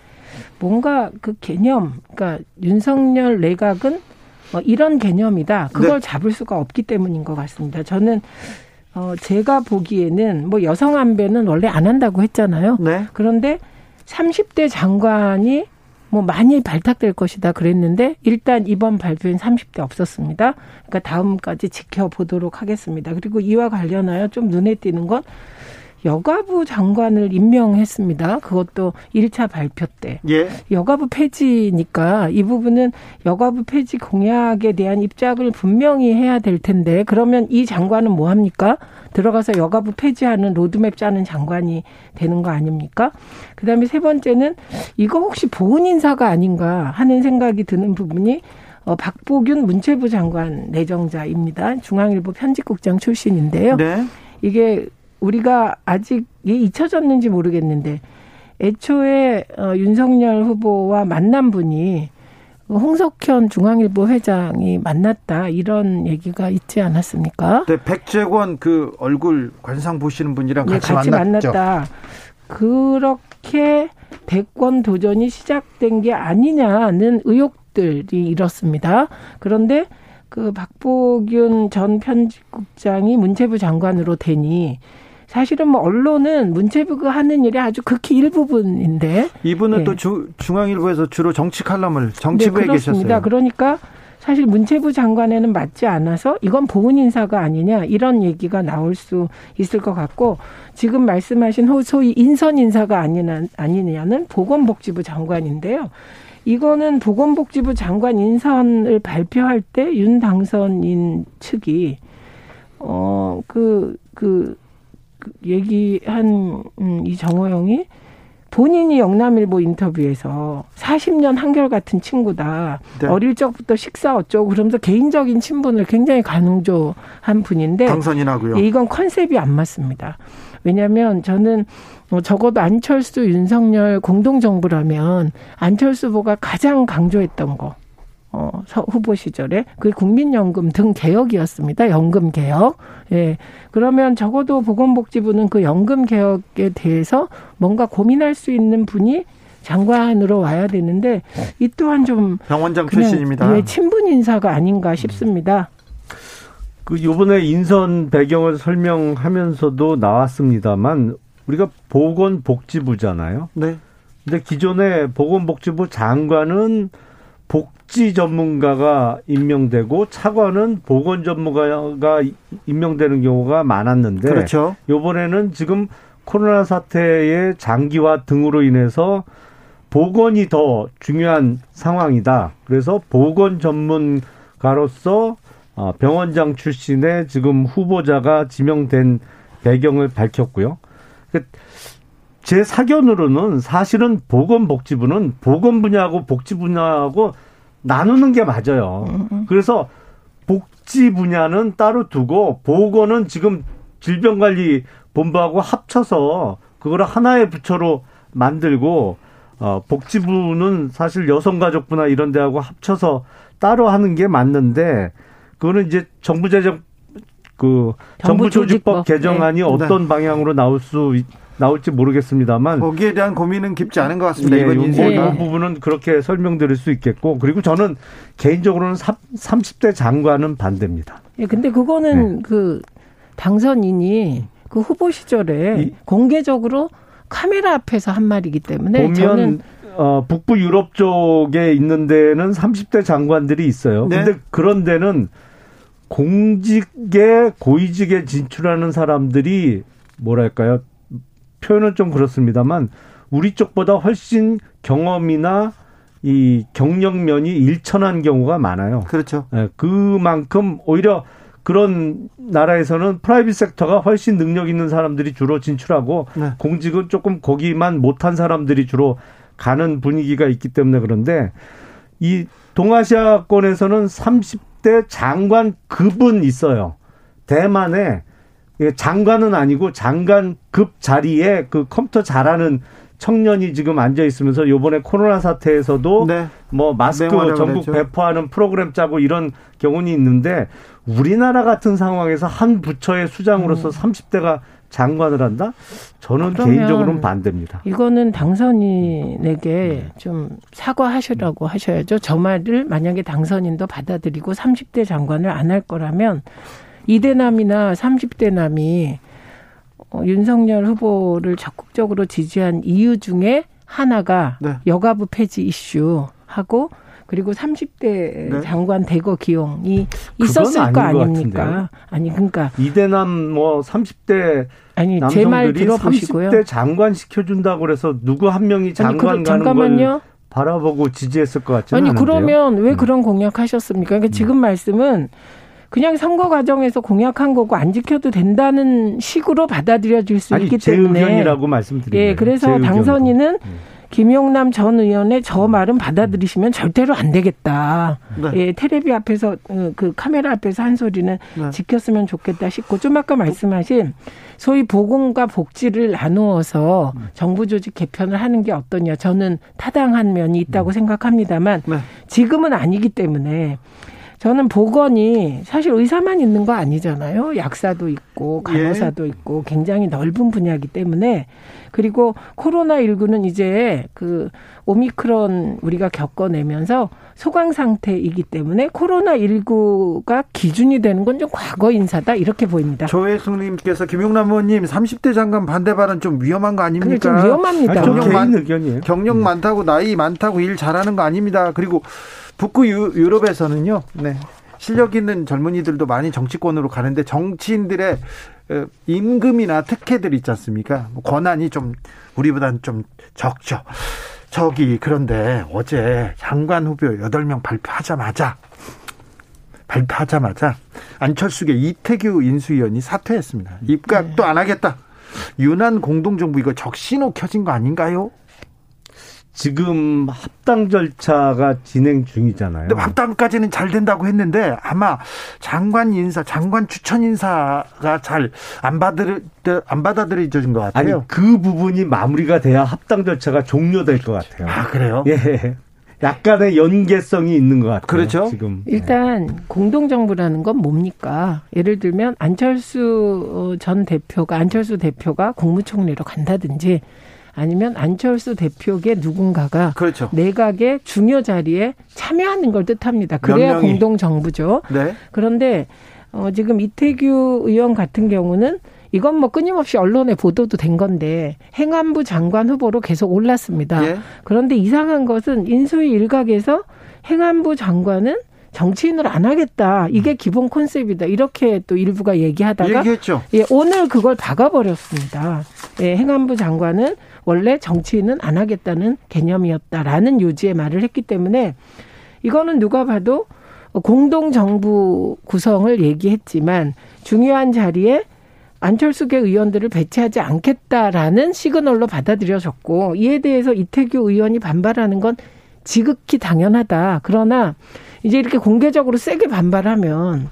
뭔가 그 개념, 그러니까 윤석열 내각은 뭐 이런 개념이다. 그걸 네. 잡을 수가 없기 때문인 것 같습니다. 저는 어 제가 보기에는 뭐 여성 안배는 원래 안 한다고 했잖아요. 네. 그런데 30대 장관이 뭐 많이 발탁될 것이다 그랬는데 일단 이번 발표엔 30대 없었습니다. 그러니까 다음까지 지켜보도록 하겠습니다. 그리고 이와 관련하여 좀 눈에 띄는 건 여가부 장관을 임명했습니다. 그것도 1차 발표 때. 예. 여가부 폐지니까 이 부분은 여가부 폐지 공약에 대한 입장을 분명히 해야 될 텐데 그러면 이 장관은 뭐 합니까? 들어가서 여가부 폐지하는 로드맵 짜는 장관이 되는 거 아닙니까? 그다음에 세 번째는 이거 혹시 보훈 인사가 아닌가 하는 생각이 드는 부분이 어, 박보균 문체부 장관 내정자입니다. 중앙일보 편집국장 출신인데요. 네. 이게 우리가 아직 잊혀졌는지 모르겠는데 애초에 어, 윤석열 후보와 만난 분이 홍석현 중앙일보 회장이 만났다 이런 얘기가 있지 않았습니까? 네, 백재권 그 얼굴 관상 보시는 분이랑 같이, 네, 같이 만났죠. 만났다. 그렇게 대권 도전이 시작된 게 아니냐는 의혹들이 이렇습니다. 그런데 그 박보균 전 편집국장이 문체부 장관으로 되니 사실은 뭐 언론은 문체부가 하는 일이 아주 극히 일부분인데 이분은 네. 또 주, 중앙일보에서 주로 정치 칼럼을 정치부에 네. 계셨어요. 그러니까 사실 문체부 장관에는 맞지 않아서 이건 보훈 인사가 아니냐 이런 얘기가 나올 수 있을 것 같고 지금 말씀하신 소위 인선 인사가 아니냐, 아니냐는 보건복지부 장관인데요. 이거는 보건복지부 장관 인선을 발표할 때 윤 당선인 측이 어그그 그 얘기한 음, 이 정호영이 본인이 영남일보 인터뷰에서 40년 한결같은 친구다. 네. 어릴 적부터 식사 어쩌고 그러면서 개인적인 친분을 굉장히 강조한 분인데 당선인하고요. 이건 컨셉이 안 맞습니다. 왜냐하면 저는 뭐 적어도 안철수 윤석열 공동 정부라면 안철수 후보가 가장 강조했던 거 어, 후보 시절에 그 국민연금 등 개혁이었습니다. 연금 개혁. 예. 그러면 적어도 보건복지부는 그 연금 개혁에 대해서 뭔가 고민할 수 있는 분이 장관으로 와야 되는데 이 또한 좀 병원장 출신입니다. 예, 친분 인사가 아닌가 싶습니다. 그 요번에 인선 배경을 설명하면서도 나왔습니다만 우리가 보건복지부잖아요. 네. 근데 기존에 보건복지부 장관은 복 지 전문가가 임명되고 차관은 보건 전문가가 임명되는 경우가 많았는데 그렇죠. 요번에는 지금 코로나 사태의 장기화 등으로 인해서 보건이 더 중요한 상황이다. 그래서 보건 전문가로서 어, 병원장 출신의 지금 후보자가 지명된 배경을 밝혔고요. 그제 사견으로는 사실은 보건복지부는 보건 분야하고 복지 분야하고 나누는 게 맞아요. 음, 음. 그래서 복지 분야는 따로 두고 보건은 지금 질병관리본부하고 합쳐서 그거를 하나의 부처로 만들고 어, 복지부는 사실 여성가족부나 이런 데하고 합쳐서 따로 하는 게 맞는데 그거는 이제 정부 재정 그 정부 조직법 개정안이 네. 어떤 네. 방향으로 나올 수 나올지 모르겠습니다만 거기에 대한 고민은 깊지 않은 것 같습니다. 예, 이번 인생 이 부분은 그렇게 설명드릴 수 있겠고 그리고 저는 개인적으로는 30 대 장관은 반대입니다. 예, 근데 그거는 네. 그 당선인이 그 후보 시절에 이, 공개적으로 카메라 앞에서 한 말이기 때문에 보면 저는 어, 북부 유럽 쪽에 있는 데는 30대 장관들이 있어요. 네. 근데 그런 데는 공직에 고위직에 진출하는 사람들이 뭐랄까요? 표현은 좀 그렇습니다만 우리 쪽보다 훨씬 경험이나 이 경력면이 일천한 경우가 많아요. 그렇죠. 네, 그만큼 오히려 그런 나라에서는 프라이빗 섹터가 훨씬 능력 있는 사람들이 주로 진출하고 네. 공직은 조금 거기만 못한 사람들이 주로 가는 분위기가 있기 때문에 그런데 이 동아시아권에서는 30대 장관 급은 있어요. 대만에 장관은 아니고 장관급 자리에 그 컴퓨터 잘하는 청년이 지금 앉아 있으면서 요번에 코로나 사태에서도 네. 뭐 마스크 전국 배포하는 프로그램 짜고 이런 경우는 있는데 우리나라 같은 상황에서 한 부처의 수장으로서 음. 30대가 장관을 한다? 저는 개인적으로는 반대입니다. 이거는 당선인에게 네. 좀 사과하시라고 하셔야죠. 저 말을 만약에 당선인도 받아들이고 30대 장관을 안 할 거라면 이대남이나 30대 남이 어, 윤석열 후보를 적극적으로 지지한 이유 중에 하나가 네. 여가부 폐지 이슈하고 그리고 30대 네. 장관 대거 기용이 있었을 거 아닙니까? 아니 그러니까 이대남 뭐 30대 아니 제 말 들어보시고요. 30대 장관 시켜준다고 그래서 누구 한 명이 장관 아니, 그, 가는 잠깐만요. 걸 바라보고 지지했을 것 같지는 아니 않은데요. 그러면 왜 음. 그런 공약하셨습니까? 그러니까 음. 지금 말씀은 그냥 선거 과정에서 공약한 거고 안 지켜도 된다는 식으로 받아들여질 수 아니, 있기 때문에 제 의견이라고 말씀드린 예, 그래서 당선인은 음. 김용남 전 의원의 저 말은 받아들이시면 절대로 안 되겠다. 네. 예, 테레비 앞에서 어, 그 카메라 앞에서 한 소리는 네. 지켰으면 좋겠다 싶고 좀 아까 말씀하신 소위 보건과 복지를 나누어서 정부 조직 개편을 하는 게 어떠냐. 저는 타당한 면이 있다고 네. 생각합니다만 네. 지금은 아니기 때문에 저는 보건이 사실 의사만 있는 거 아니잖아요. 약사도 있고 간호사도 예. 있고 굉장히 넓은 분야이기 때문에 그리고 코로나 19는 이제 그 오미크론 우리가 겪어내면서 소강 상태이기 때문에 코로나19가 기준이 되는 건 좀 과거 인사다 이렇게 보입니다. 조혜숙님께서 김용남 의원님 30대 장관 반대 발언 좀 위험한 거 아닙니까? 좀 위험합니다. 경력, 많, 의견이에요. 경력 음. 많다고 나이 많다고 일 잘하는 거 아닙니다. 그리고 북구 유, 럽에서는요 네. 실력 있는 젊은이들도 많이 정치권으로 가는데 정치인들의 어, 임금이나 특혜들 있지 않습니까? 뭐 권한이 좀 우리보다는 좀 적죠. 저기 그런데 어제 장관 후보 8명 발표하자마자 발표하자마자 안철수계 이태규 인수위원이 사퇴했습니다. 입각도 안 하겠다. 유난 공동정부 이거 적신호 켜진 거 아닌가요? 지금 합당 절차가 진행 중이잖아요. 근데 합당까지는 잘 된다고 했는데 아마 장관 인사, 장관 추천 인사가 잘 안 받을 안 받아들여진 것 같아요. 아니 그 부분이 마무리가 돼야 합당 절차가 종료될 것 같아요. 아 그래요? 예. 약간의 연계성이 있는 것 같아요. 그렇죠. 지금 일단 네. 공동 정부라는 건 뭡니까? 예를 들면 안철수 전 대표가 안철수 대표가 국무총리로 간다든지 아니면 안철수 대표계 누군가가 그렇죠. 내각의 중요 자리에 참여하는 걸 뜻합니다. 그래야 공동 정부죠. 네. 그런데 어, 지금 이태규 의원 같은 경우는 이건 뭐 끊임없이 언론에 보도도 된 건데 행안부 장관 후보로 계속 올랐습니다. 예. 그런데 이상한 것은 인수위 일각에서 행안부 장관은 정치인을 안 하겠다. 이게 음. 기본 컨셉이다. 이렇게 또 일부가 얘기하다가 얘기했죠. 예, 오늘 그걸 박아버렸습니다. 예, 행안부 장관은 원래 정치인은 안 하겠다는 개념이었다라는 요지의 말을 했기 때문에 이거는 누가 봐도 공동 정부 구성을 얘기했지만 중요한 자리에 안철수계 의원들을 배치하지 않겠다라는 시그널로 받아들여졌고 이에 대해서 이태규 의원이 반발하는 건 지극히 당연하다. 그러나 이제 이렇게 공개적으로 세게 반발하면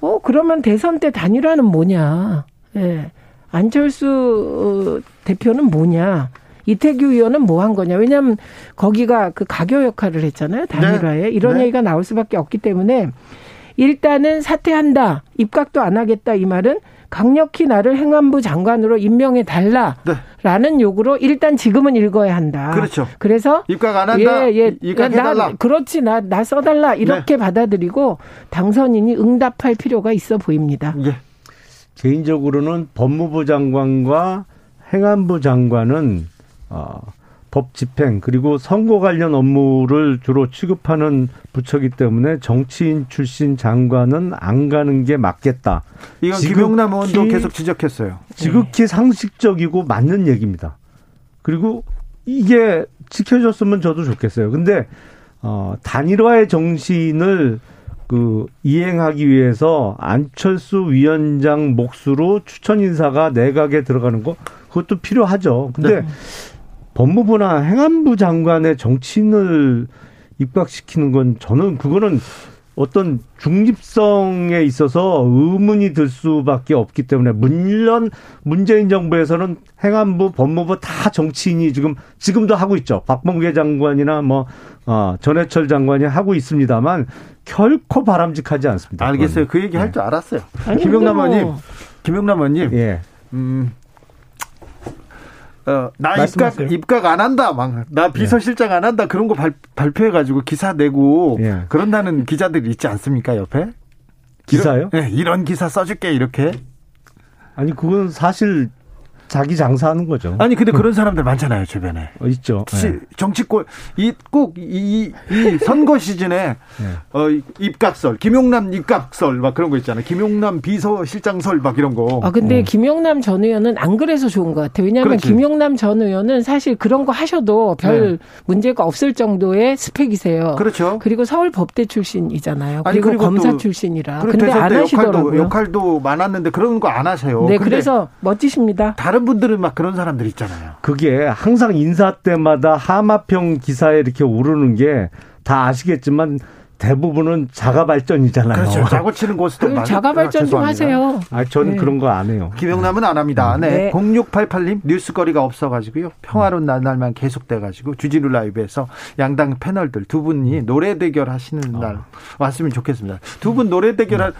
어 그러면 대선 때 단일화는 뭐냐? 예. 안철수 어, 대표는 뭐냐? 이태규 의원은 뭐 한 거냐. 왜냐하면 거기가 그 가교 역할을 했잖아요. 단일화에. 네. 이런 네. 얘기가 나올 수밖에 없기 때문에 일단은 사퇴한다. 입각도 안 하겠다. 이 말은 강력히 나를 행안부 장관으로 임명해 달라라는 네. 요구로 일단 지금은 읽어야 한다. 그렇죠. 그래서 입각 안 한다. 예, 예. 입각해 달라. 그렇지 나 나 써달라 이렇게 네. 받아들이고 당선인이 응답할 필요가 있어 보입니다. 예. 개인적으로는 법무부 장관과 행안부 장관은 어, 법 집행 그리고 선거 관련 업무를 주로 취급하는 부처기 때문에 정치인 출신 장관은 안 가는 게 맞겠다. 이건 김용남 의원도 계속 지적했어요. 지극히 상식적이고 맞는 얘기입니다. 그리고 이게 지켜졌으면 저도 좋겠어요. 근데 어 단일화의 정신을 그 이행하기 위해서 안철수 위원장 몫으로 추천 인사가 내각에 들어가는 거 그것도 필요하죠. 근데 네. 법무부나 행안부 장관의 정치인을 입각시키는 건 저는 그거는 어떤 중립성에 있어서 의문이 들 수밖에 없기 때문에 물론 문재인 정부에서는 행안부, 법무부 다 정치인이 지금 지금도 하고 있죠. 박범계 장관이나 뭐 어, 전해철 장관이 하고 있습니다만 결코 바람직하지 않습니다. 알겠어요. 그건. 그 얘기 할줄 네. 알았어요. 김영남 뭐 의원님, 김영남 의원님, 예. 음, 어, 나 입각, 입각 안 한다. 막, 나 비서실장 안 한다. 그런 거 발, 발표해가지고 기사 내고 예. 그런다는 기자들이 있지 않습니까, 옆에? 기사요? 네, 이런 기사 써줄게, 이렇게. 아니, 그건 사실 자기 장사하는 거죠. 아니 근데 그런 사람들 많잖아요 주변에. 어, 있죠. 네. 정치권 이꼭이 이, 이 선거 시즌에 네. 어 입각설, 김용남 입각설 막 그런 거 있잖아요. 김용남 비서실장설 막 이런 거. 아 근데 어. 김용남 전 의원은 안 그래서 좋은 것 같아요. 왜냐하면 그렇지. 김용남 전 의원은 사실 그런 거 하셔도 별 네. 문제가 없을 정도의 스펙이세요. 그렇죠. 그리고 서울 법대 출신이잖아요. 아니, 그리고, 검사 출신이라. 근데 안 하시더라고요. 역할도, 역할도 많았는데 그런 거 안 하세요. 네, 그래서 멋지십니다. 다른 다른 분들은 막 그런 사람들 있잖아요. 그게 항상 인사 때마다 하마평 기사에 이렇게 오르는 게 다 아시겠지만 대부분은 자가 발전이잖아요. 그렇죠. <laughs> 자고 치는 곳도 많 자가 발전 좀 하세요. 아, 저는 네. 그런 거 안 해요. 김영남은 안 합니다. 네. 네. 0688님 뉴스거리가 없어가지고요. 평화로운 날만 계속돼가지고 주진우 라이브에서 양당 패널들 두 분이 노래 대결 하시는 날 어. 왔으면 좋겠습니다. 두 분 노래 대결은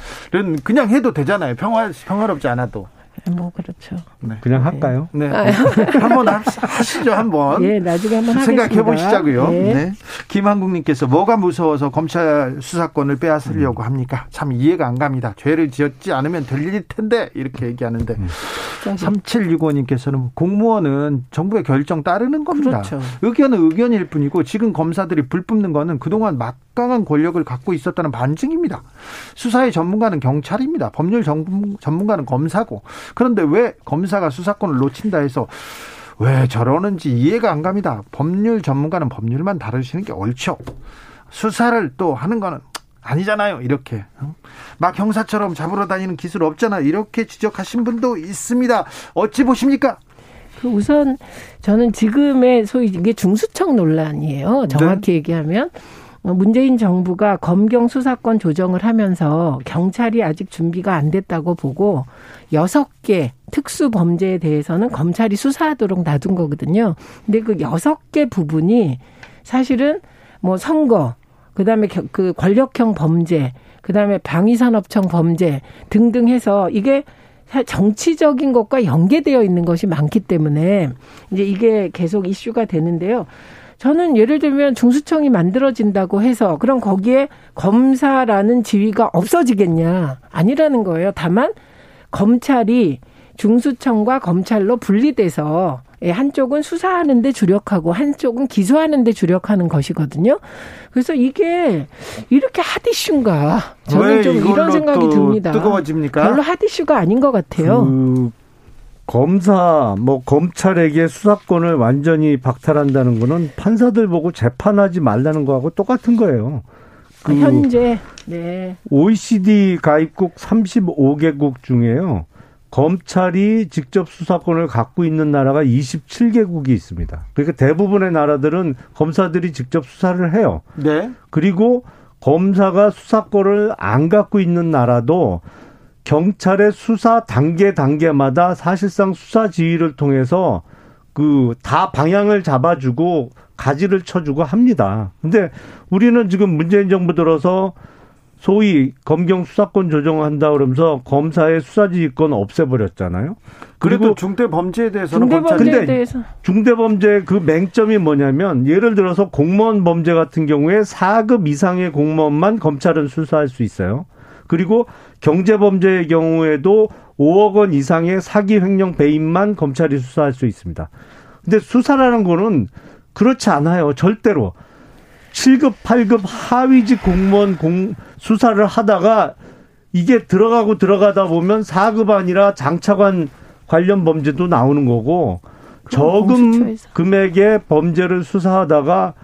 그냥 해도 되잖아요. 평화 평화롭지 않아도. 뭐 그렇죠. 네. 그냥 할까요? 네. 네. <laughs> 한번 하시죠, 한번. 예, 나중에 한번 생각해 보시자고요. 네. 네. 김한국님께서 뭐가 무서워서 검찰 수사권을 빼앗으려고 음. 합니까? 참 이해가 안 갑니다. 죄를 지었지 않으면 들릴 텐데 이렇게 얘기하는데 음. 3765님께서는 공무원은 정부의 결정 따르는 겁니다. 그렇죠. 의견은 의견일 뿐이고 지금 검사들이 불 뿜는 거는 그동안 막강한 권력을 갖고 있었다는 반증입니다. 수사의 전문가는 경찰입니다. 법률 전문가는 검사고 그런데 왜 검사가 수사권을 놓친다 해서 왜 저러는지 이해가 안 갑니다. 법률 전문가는 법률만 다루시는 게 옳죠. 수사를 또 하는 거는 아니잖아요. 이렇게 막 형사처럼 잡으러 다니는 기술 없잖아. 이렇게 지적하신 분도 있습니다. 어찌 보십니까? 그 우선 저는 지금의 소위 이게 중수청 논란이에요. 정확히 네. 얘기하면 어, 문재인 정부가 검경 수사권 조정을 하면서 경찰이 아직 준비가 안 됐다고 보고 여섯 개 특수 범죄에 대해서는 검찰이 수사하도록 놔둔 거거든요. 근데 그 여섯 개 부분이 사실은 뭐 선거, 그다음에 그 권력형 범죄, 그다음에 방위산업청 범죄 등등 해서 이게 정치적인 것과 연계되어 있는 것이 많기 때문에 이제 이게 계속 이슈가 되는데요. 저는 예를 들면 중수청이 만들어진다고 해서 그럼 거기에 검사라는 지위가 없어지겠냐? 아니라는 거예요. 다만 검찰이 중수청과 검찰로 분리돼서 예, 한쪽은 수사하는 데 주력하고 한쪽은 기소하는 데 주력하는 것이거든요. 그래서 이게 이렇게 핫이슈인가? 저는 좀 이런 생각이 듭니다. 뜨거워집니까? 별로 핫이슈가 아닌 것 같아요. 그 검사, 뭐 검찰에게 수사권을 완전히 박탈한다는 거는 판사들 보고 재판하지 말라는 거하고 똑같은 거예요. 그 현재 네. OECD 가입국 35개국 중에요. 검찰이 직접 수사권을 갖고 있는 나라가 27개국이 있습니다. 그러니까 대부분의 나라들은 검사들이 직접 수사를 해요. 네. 그리고 검사가 수사권을 안 갖고 있는 나라도 경찰의 수사 단계 단계마다 사실상 수사 지휘를 통해서 그 다 방향을 잡아주고 가지를 쳐주고 합니다. 근데 우리는 지금 문재인 정부 들어서 소위 검경 수사권 조정한다 그러면서 검사의 수사지휘권 없애버렸잖아요. 그리고 중대 범죄에 대해서는 중대 범죄에 대해서 중대 범죄 그 맹점이 뭐냐면 예를 들어서 공무원 범죄 같은 경우에 4급 이상의 공무원만 검찰은 수사할 수 있어요. 그리고 경제 범죄의 경우에도 5억 원 이상의 사기 횡령 배임만 검찰이 수사할 수 있습니다. 근데 수사라는 거는 그렇지 않아요. 절대로. 7급, 8급 하위직 공무원 공, 수사를 하다가 이게 들어가고 들어가다 보면 4급 아니라 장차관 관련 범죄도 나오는 거고 저금 금액의 범죄를 수사하다가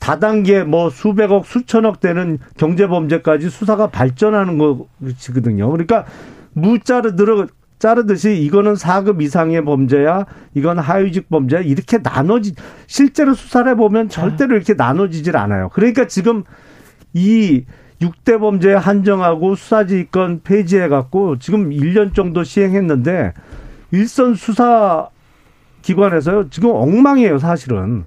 다단계 뭐 수백억 수천억 되는 경제 범죄까지 수사가 발전하는 것이거든요. 그러니까 무자르 들어 자르듯이 이거는 4급 이상의 범죄야, 이건 하위직 범죄야 이렇게 나눠지 실제로 수사를 해 보면 절대로 이렇게 나눠지질 않아요. 그러니까 지금 이 6대 범죄 한정하고 수사지휘권 폐지해 갖고 지금 1년 정도 시행했는데 일선 수사 기관에서요. 지금 엉망이에요, 사실은.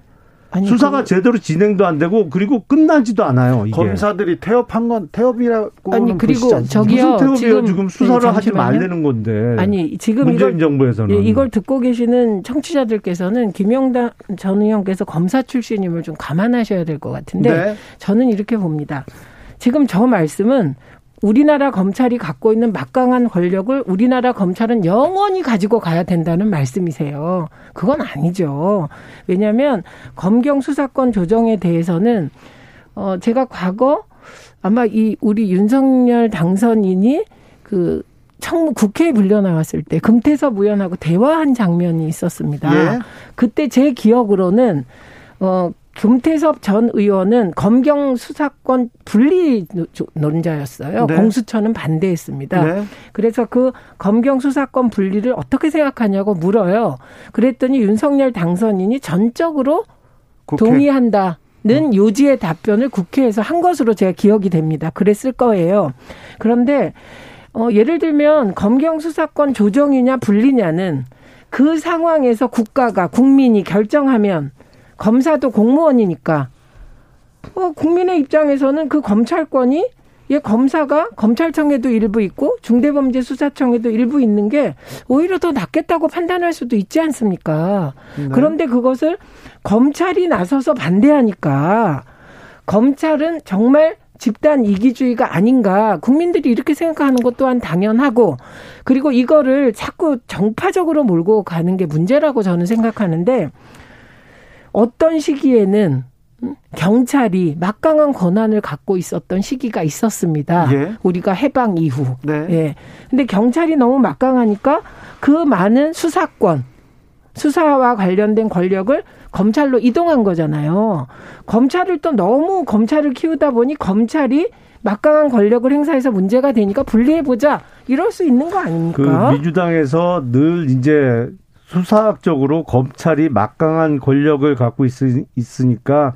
아니, 수사가 그... 제대로 진행도 안 되고 그리고 끝나지도 않아요. 이게. 검사들이 태업한 건 태업이라고 아니 그리고 저기요 무슨 태업이요 지금, 지금 수사를 네, 하지 말라는 건데. 아니 지금 문재인 이걸, 정부에서는 예, 이걸 듣고 계시는 청취자들께서는 김영당 전 의원께서 검사 출신임을 좀 감안하셔야 될 것 같은데 네. 저는 이렇게 봅니다. 지금 저 말씀은 우리나라 검찰이 갖고 있는 막강한 권력을 우리나라 검찰은 영원히 가지고 가야 된다는 말씀이세요. 그건 아니죠. 왜냐하면 검경 수사권 조정에 대해서는 어 제가 과거 아마 이 우리 윤석열 당선인이 그 청무 국회에 불려 나왔을 때 금태섭 의원하고 대화한 장면이 있었습니다. 예. 그때 제 기억으로는 어 금태섭 전 의원은 검경 수사권 분리 논자였어요. 네. 공수처는 반대했습니다. 네. 그래서 그 검경 수사권 분리를 어떻게 생각하냐고 물어요. 그랬더니 윤석열 당선인이 전적으로 국회. 동의한다. 는 어. 요지의 답변을 국회에서 한 것으로 제가 기억이 됩니다. 그랬을 거예요. 그런데 어 예를 들면 검경 수사권 조정이냐 분리냐는 그 상황에서 국가가 국민이 결정하면 검사도 공무원이니까 어, 국민의 입장에서는 그 검찰권이 예, 검사가 검찰청에도 일부 있고 중대범죄수사청에도 일부 있는 게 오히려 더 낫겠다고 판단할 수도 있지 않습니까? 네. 그런데 그것을 검찰이 나서서 반대하니까 검찰은 정말 집단 이기주의가 아닌가 국민들이 이렇게 생각하는 것 또한 당연하고 그리고 이거를 자꾸 정파적으로 몰고 가는 게 문제라고 저는 생각하는데 어떤 시기에는 경찰이 막강한 권한을 갖고 있었던 시기가 있었습니다. 예. 우리가 해방 이후. 네. 예. 근데 경찰이 너무 막강하니까 그 많은 수사권, 수사와 관련된 권력을 검찰로 이동한 거잖아요. 검찰을 또 너무 검찰을 키우다 보니 검찰이 막강한 권력을 행사해서 문제가 되니까 분리해보자. 이럴 수 있는 거 아닙니까? 그 민주당에서 늘 이제 수사학적으로 검찰이 막강한 권력을 갖고 있, 으니까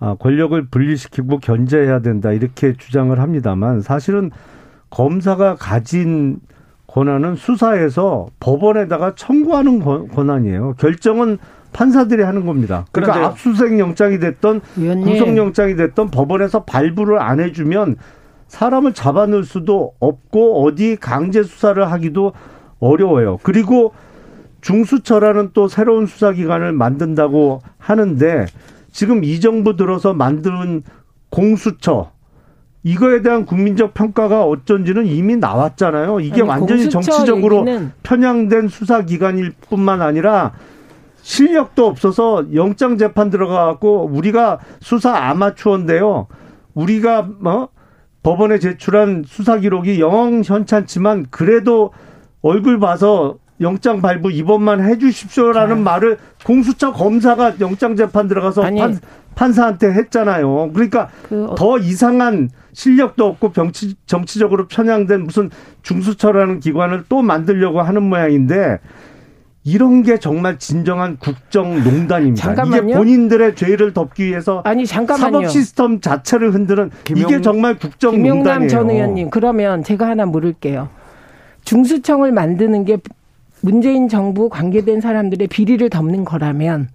아, 권력을 분리시키고 견제해야 된다 이렇게 주장을 합니다만 사실은 검사가 가진 권한은 수사에서 법원에다가 청구하는 권한이에요. 결정은 판사들이 하는 겁니다. 그러니까 압수수색 영장이 됐던 구속 영장이 됐던 법원에서 발부를 안 해주면 사람을 잡아넣을 수도 없고 어디 강제 수사를 하기도 어려워요. 그리고 중수처라는 또 새로운 수사기관을 만든다고 하는데 지금 이 정부 들어서 만드는 공수처 이거에 대한 국민적 평가가 어쩐지는 이미 나왔잖아요. 이게 아니, 완전히 정치적으로. 편향된 수사기관일 뿐만 아니라 실력도 없어서 영장 재판 들어가갖고 우리가 수사 아마추어인데요. 우리가 뭐 법원에 제출한 수사 기록이 영 현찮지만 그래도 얼굴 봐서 영장 발부 이번만 해 주십시오라는 말을 공수처 검사가 영장 재판 들어가서 판, 판사한테 했잖아요. 그러니까 그, 어. 더 이상한 실력도 없고 정치, 정치적으로 편향된 무슨 중수처라는 기관을 또 만들려고 하는 모양인데 이런 게 정말 진정한 국정 농단입니다. 잠깐만요. 이게 본인들의 죄를 덮기 위해서 아니 잠깐만요. 사법 시스템 자체를 흔드는 김용, 이게 정말 국정 농단이에요. 김용남 전 의원님 그러면 제가 하나 물을게요. 중수청을 만드는 게 문재인 정부 관계된 사람들의 비리를 덮는 거라면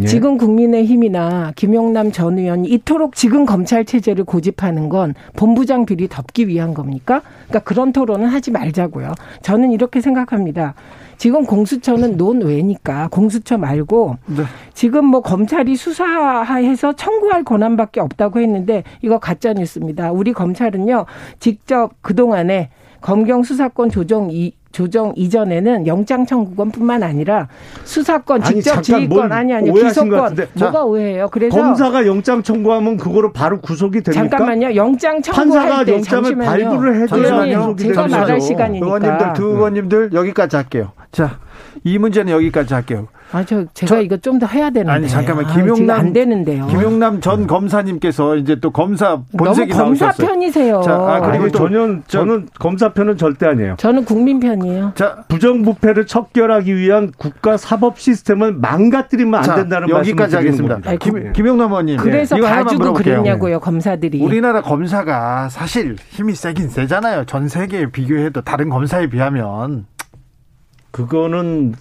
예. 지금 국민의힘이나 김용남 전 의원이 이토록 지금 검찰 체제를 고집하는 건 본부장 비리 덮기 위한 겁니까? 그러니까 그런 토론은 하지 말자고요. 저는 이렇게 생각합니다. 지금 공수처는 논외니까 공수처 말고 네. 지금 뭐 검찰이 수사해서 청구할 권한밖에 없다고 했는데 이거 가짜 뉴스입니다. 우리 검찰은요 직접 그 동안에 검경 수사권 조정 이 조정 이전에는 영장 청구권뿐만 아니라 수사권, 직접 지휘권 아니 아니 기소권 뭐가 오해예요? 그래서 검사가 영장 청구하면 그거로 바로 구속이 됩니까? 잠깐만요. 영장 청구할 때 영장을 발부를 해줘야 구속이 제가 말할 시간이니까. 의원님들 두 의원님들 여기까지 할게요. 자, 이 문제는 여기까지 할게요. 아, 저, 제가 저, 이거 좀 더 해야 되는데. 아니, 잠깐만. 김용남. 아, 안 되는데요. 김용남 전 검사님께서 이제 또 검사 본색이 너무 검사 나오셨어요. 편이세요. 자, 아, 그리고 아니, 저는, 저는 검사 편은 절대 아니에요. 저는 국민 편이에요. 자, 부정부패를 척결하기 위한 국가 사법 시스템을 망가뜨리면 안 된다는 자, 여기까지 하겠습니다. 아니, 김, 김용남 의원님. 그래서 네. 가지고 그랬냐고요, 검사들이. 우리나라 검사가 사실 힘이 세긴 세잖아요. 전 세계에 비교해도 다른 검사에 비하면. 그거는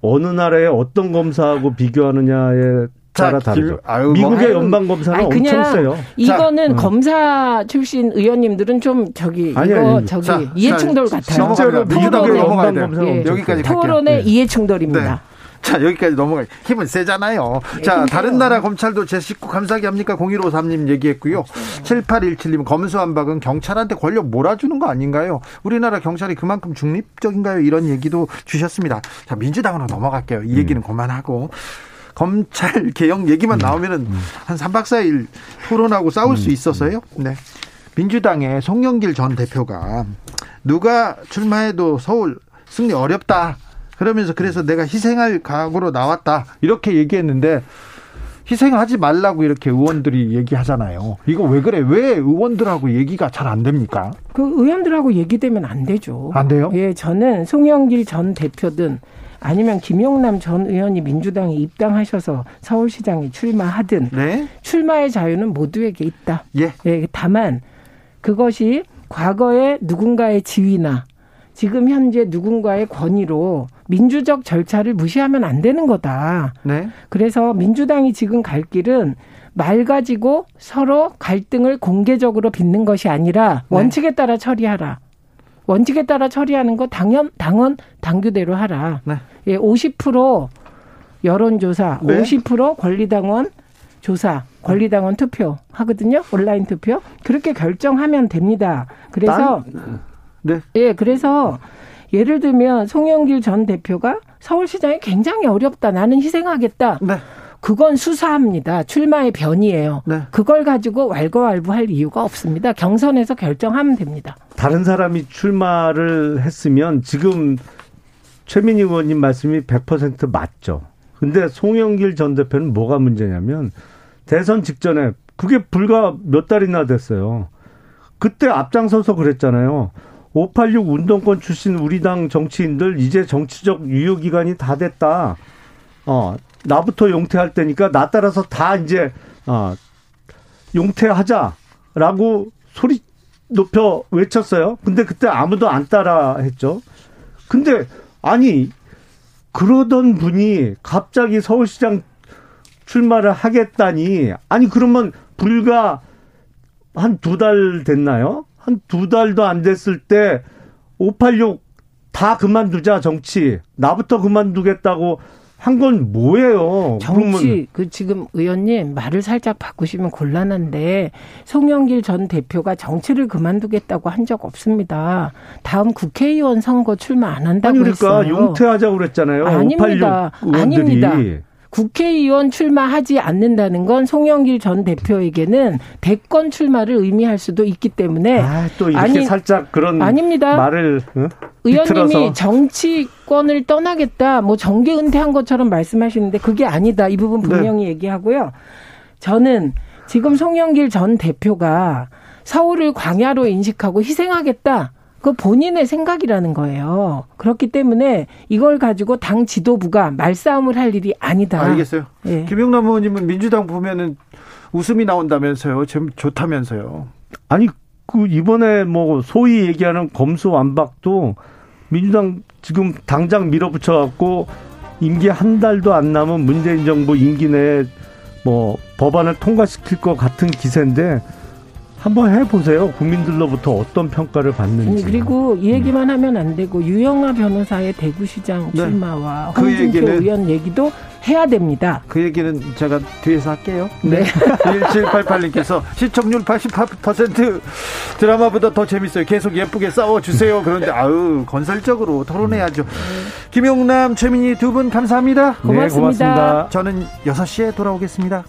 어느 나라의 어떤 검사하고 비교하느냐에 따라 다르죠. 아유, 뭐 미국의 뭐, 연방 검사는 아니, 엄청 세요. 이거는 자, 음. 검사 출신 의원님들은 좀 저기 아니, 이거 아니, 저기 자, 이해충돌 같아요. 실제로 민주당의 연방 검사 예. 여기까지 토론의 네. 이해충돌입니다. 네. 자, 여기까지 넘어가. 힘은 세잖아요. 자, 다른 나라 검찰도 제 식구 감사기 합니까? 0153님 얘기했고요. 7817님 검수한박은 경찰한테 권력 몰아주는 거 아닌가요? 우리나라 경찰이 그만큼 중립적인가요? 이런 얘기도 주셨습니다. 자, 민주당으로 넘어갈게요. 이 얘기는 음. 그만하고. 검찰 개혁 얘기만 음. 나오면은 음. 한 3박 4일 토론하고 싸울 수 있어서요. 네. 민주당의 송영길 전 대표가 누가 출마해도 서울 승리 어렵다. 그러면서 그래서 내가 희생할 각오로 나왔다 이렇게 얘기했는데 희생하지 말라고 이렇게 의원들이 얘기하잖아요. 이거 왜 그래? 왜 의원들하고 얘기가 잘 안 됩니까? 그 의원들하고 얘기되면 안 되죠. 안 돼요? 예, 저는 송영길 전 대표든 아니면 김용남 전 의원이 민주당에 입당하셔서 서울시장에 출마하든 네? 출마의 자유는 모두에게 있다. 예. 예. 다만 그것이 과거에 누군가의 지위나 지금 현재 누군가의 권위로 민주적 절차를 무시하면 안 되는 거다. 네. 그래서 민주당이 지금 갈 길은 말 가지고 서로 갈등을 공개적으로 빚는 것이 아니라 네. 원칙에 따라 처리하라. 원칙에 따라 처리하는 거 당연 당원 당규대로 하라. 네. 예, 50% 여론조사, 네. 50% 권리당원 조사, 권리당원 투표 하거든요. 온라인 투표. 그렇게 결정하면 됩니다. 그래서 난... 네. 예, 그래서 예를 들면 송영길 전 대표가 서울시장이 굉장히 어렵다. 나는 희생하겠다. 네. 그건 수사합니다. 출마의 변이에요. 네. 그걸 가지고 왈가왈부할 이유가 없습니다. 경선에서 결정하면 됩니다. 다른 사람이 출마를 했으면 지금 최민희 의원님 말씀이 100% 맞죠. 근데 송영길 전 대표는 뭐가 문제냐면 대선 직전에 그게 불과 몇 달이나 됐어요. 그때 앞장서서 그랬잖아요. 586 운동권 출신 우리 당 정치인들 이제 정치적 유효 기간이 다 됐다. 어, 나부터 용퇴할 때니까 나 따라서 다 이제 어, 용퇴하자라고 소리 높여 외쳤어요. 근데 그때 아무도 안 따라 했죠. 근데 아니 그러던 분이 갑자기 서울시장 출마를 하겠다니 아니 그러면 불과 한 두 달 됐나요? 한 두 달도 안 됐을 때 586 다 그만두자 정치 나부터 그만두겠다고 한 건 뭐예요? 정치 그 지금 의원님 말을 살짝 바꾸시면 곤란한데 송영길 전 대표가 정치를 그만두겠다고 한 적 없습니다. 다음 국회의원 선거 출마 안 한다고 아니 그러니까 했어요. 용퇴하자고 그랬잖아요. 아닙니다. 아닙니다. 국회의원 출마하지 않는다는 건 송영길 전 대표에게는 대권 출마를 의미할 수도 있기 때문에 아, 또 이렇게 아니, 살짝 그런 아닙니다. 말을 어? 의원님이 정치권을 떠나겠다, 뭐 정계 은퇴한 것처럼 말씀하시는데 그게 아니다. 이 부분 분명히 네. 얘기하고요. 저는 지금 송영길 전 대표가 서울을 광야로 인식하고 희생하겠다. 그 본인의 생각이라는 거예요. 그렇기 때문에 이걸 가지고 당 지도부가 말싸움을 할 일이 아니다. 알겠어요. 예. 김영남 의원님은 민주당 보면은 웃음이 나온다면서요. 좀 좋다면서요. 아니 그 이번에 뭐 소위 얘기하는 검수완박도 민주당 지금 당장 밀어붙여 갖고 임기 한 달도 안 남은 문재인 정부 임기 내에 뭐 법안을 통과시킬 것 같은 기세인데 한번 해보세요. 국민들로부터 어떤 평가를 받는지. 그리고 이 얘기만 하면 안 되고 유영아 변호사의 대구시장 네. 출마와 네. 홍준표 그 의원 얘기도 해야 됩니다. 그 얘기는 제가 뒤에서 할게요. 네. <laughs> 1788님께서 시청률 88% 드라마보다 더 재밌어요. 계속 예쁘게 싸워주세요. 그런데 아유 건설적으로 토론해야죠. 김용남, 최민희 두 분 감사합니다. 고맙습니다. 네, 고맙습니다. 저는 6시에 돌아오겠습니다.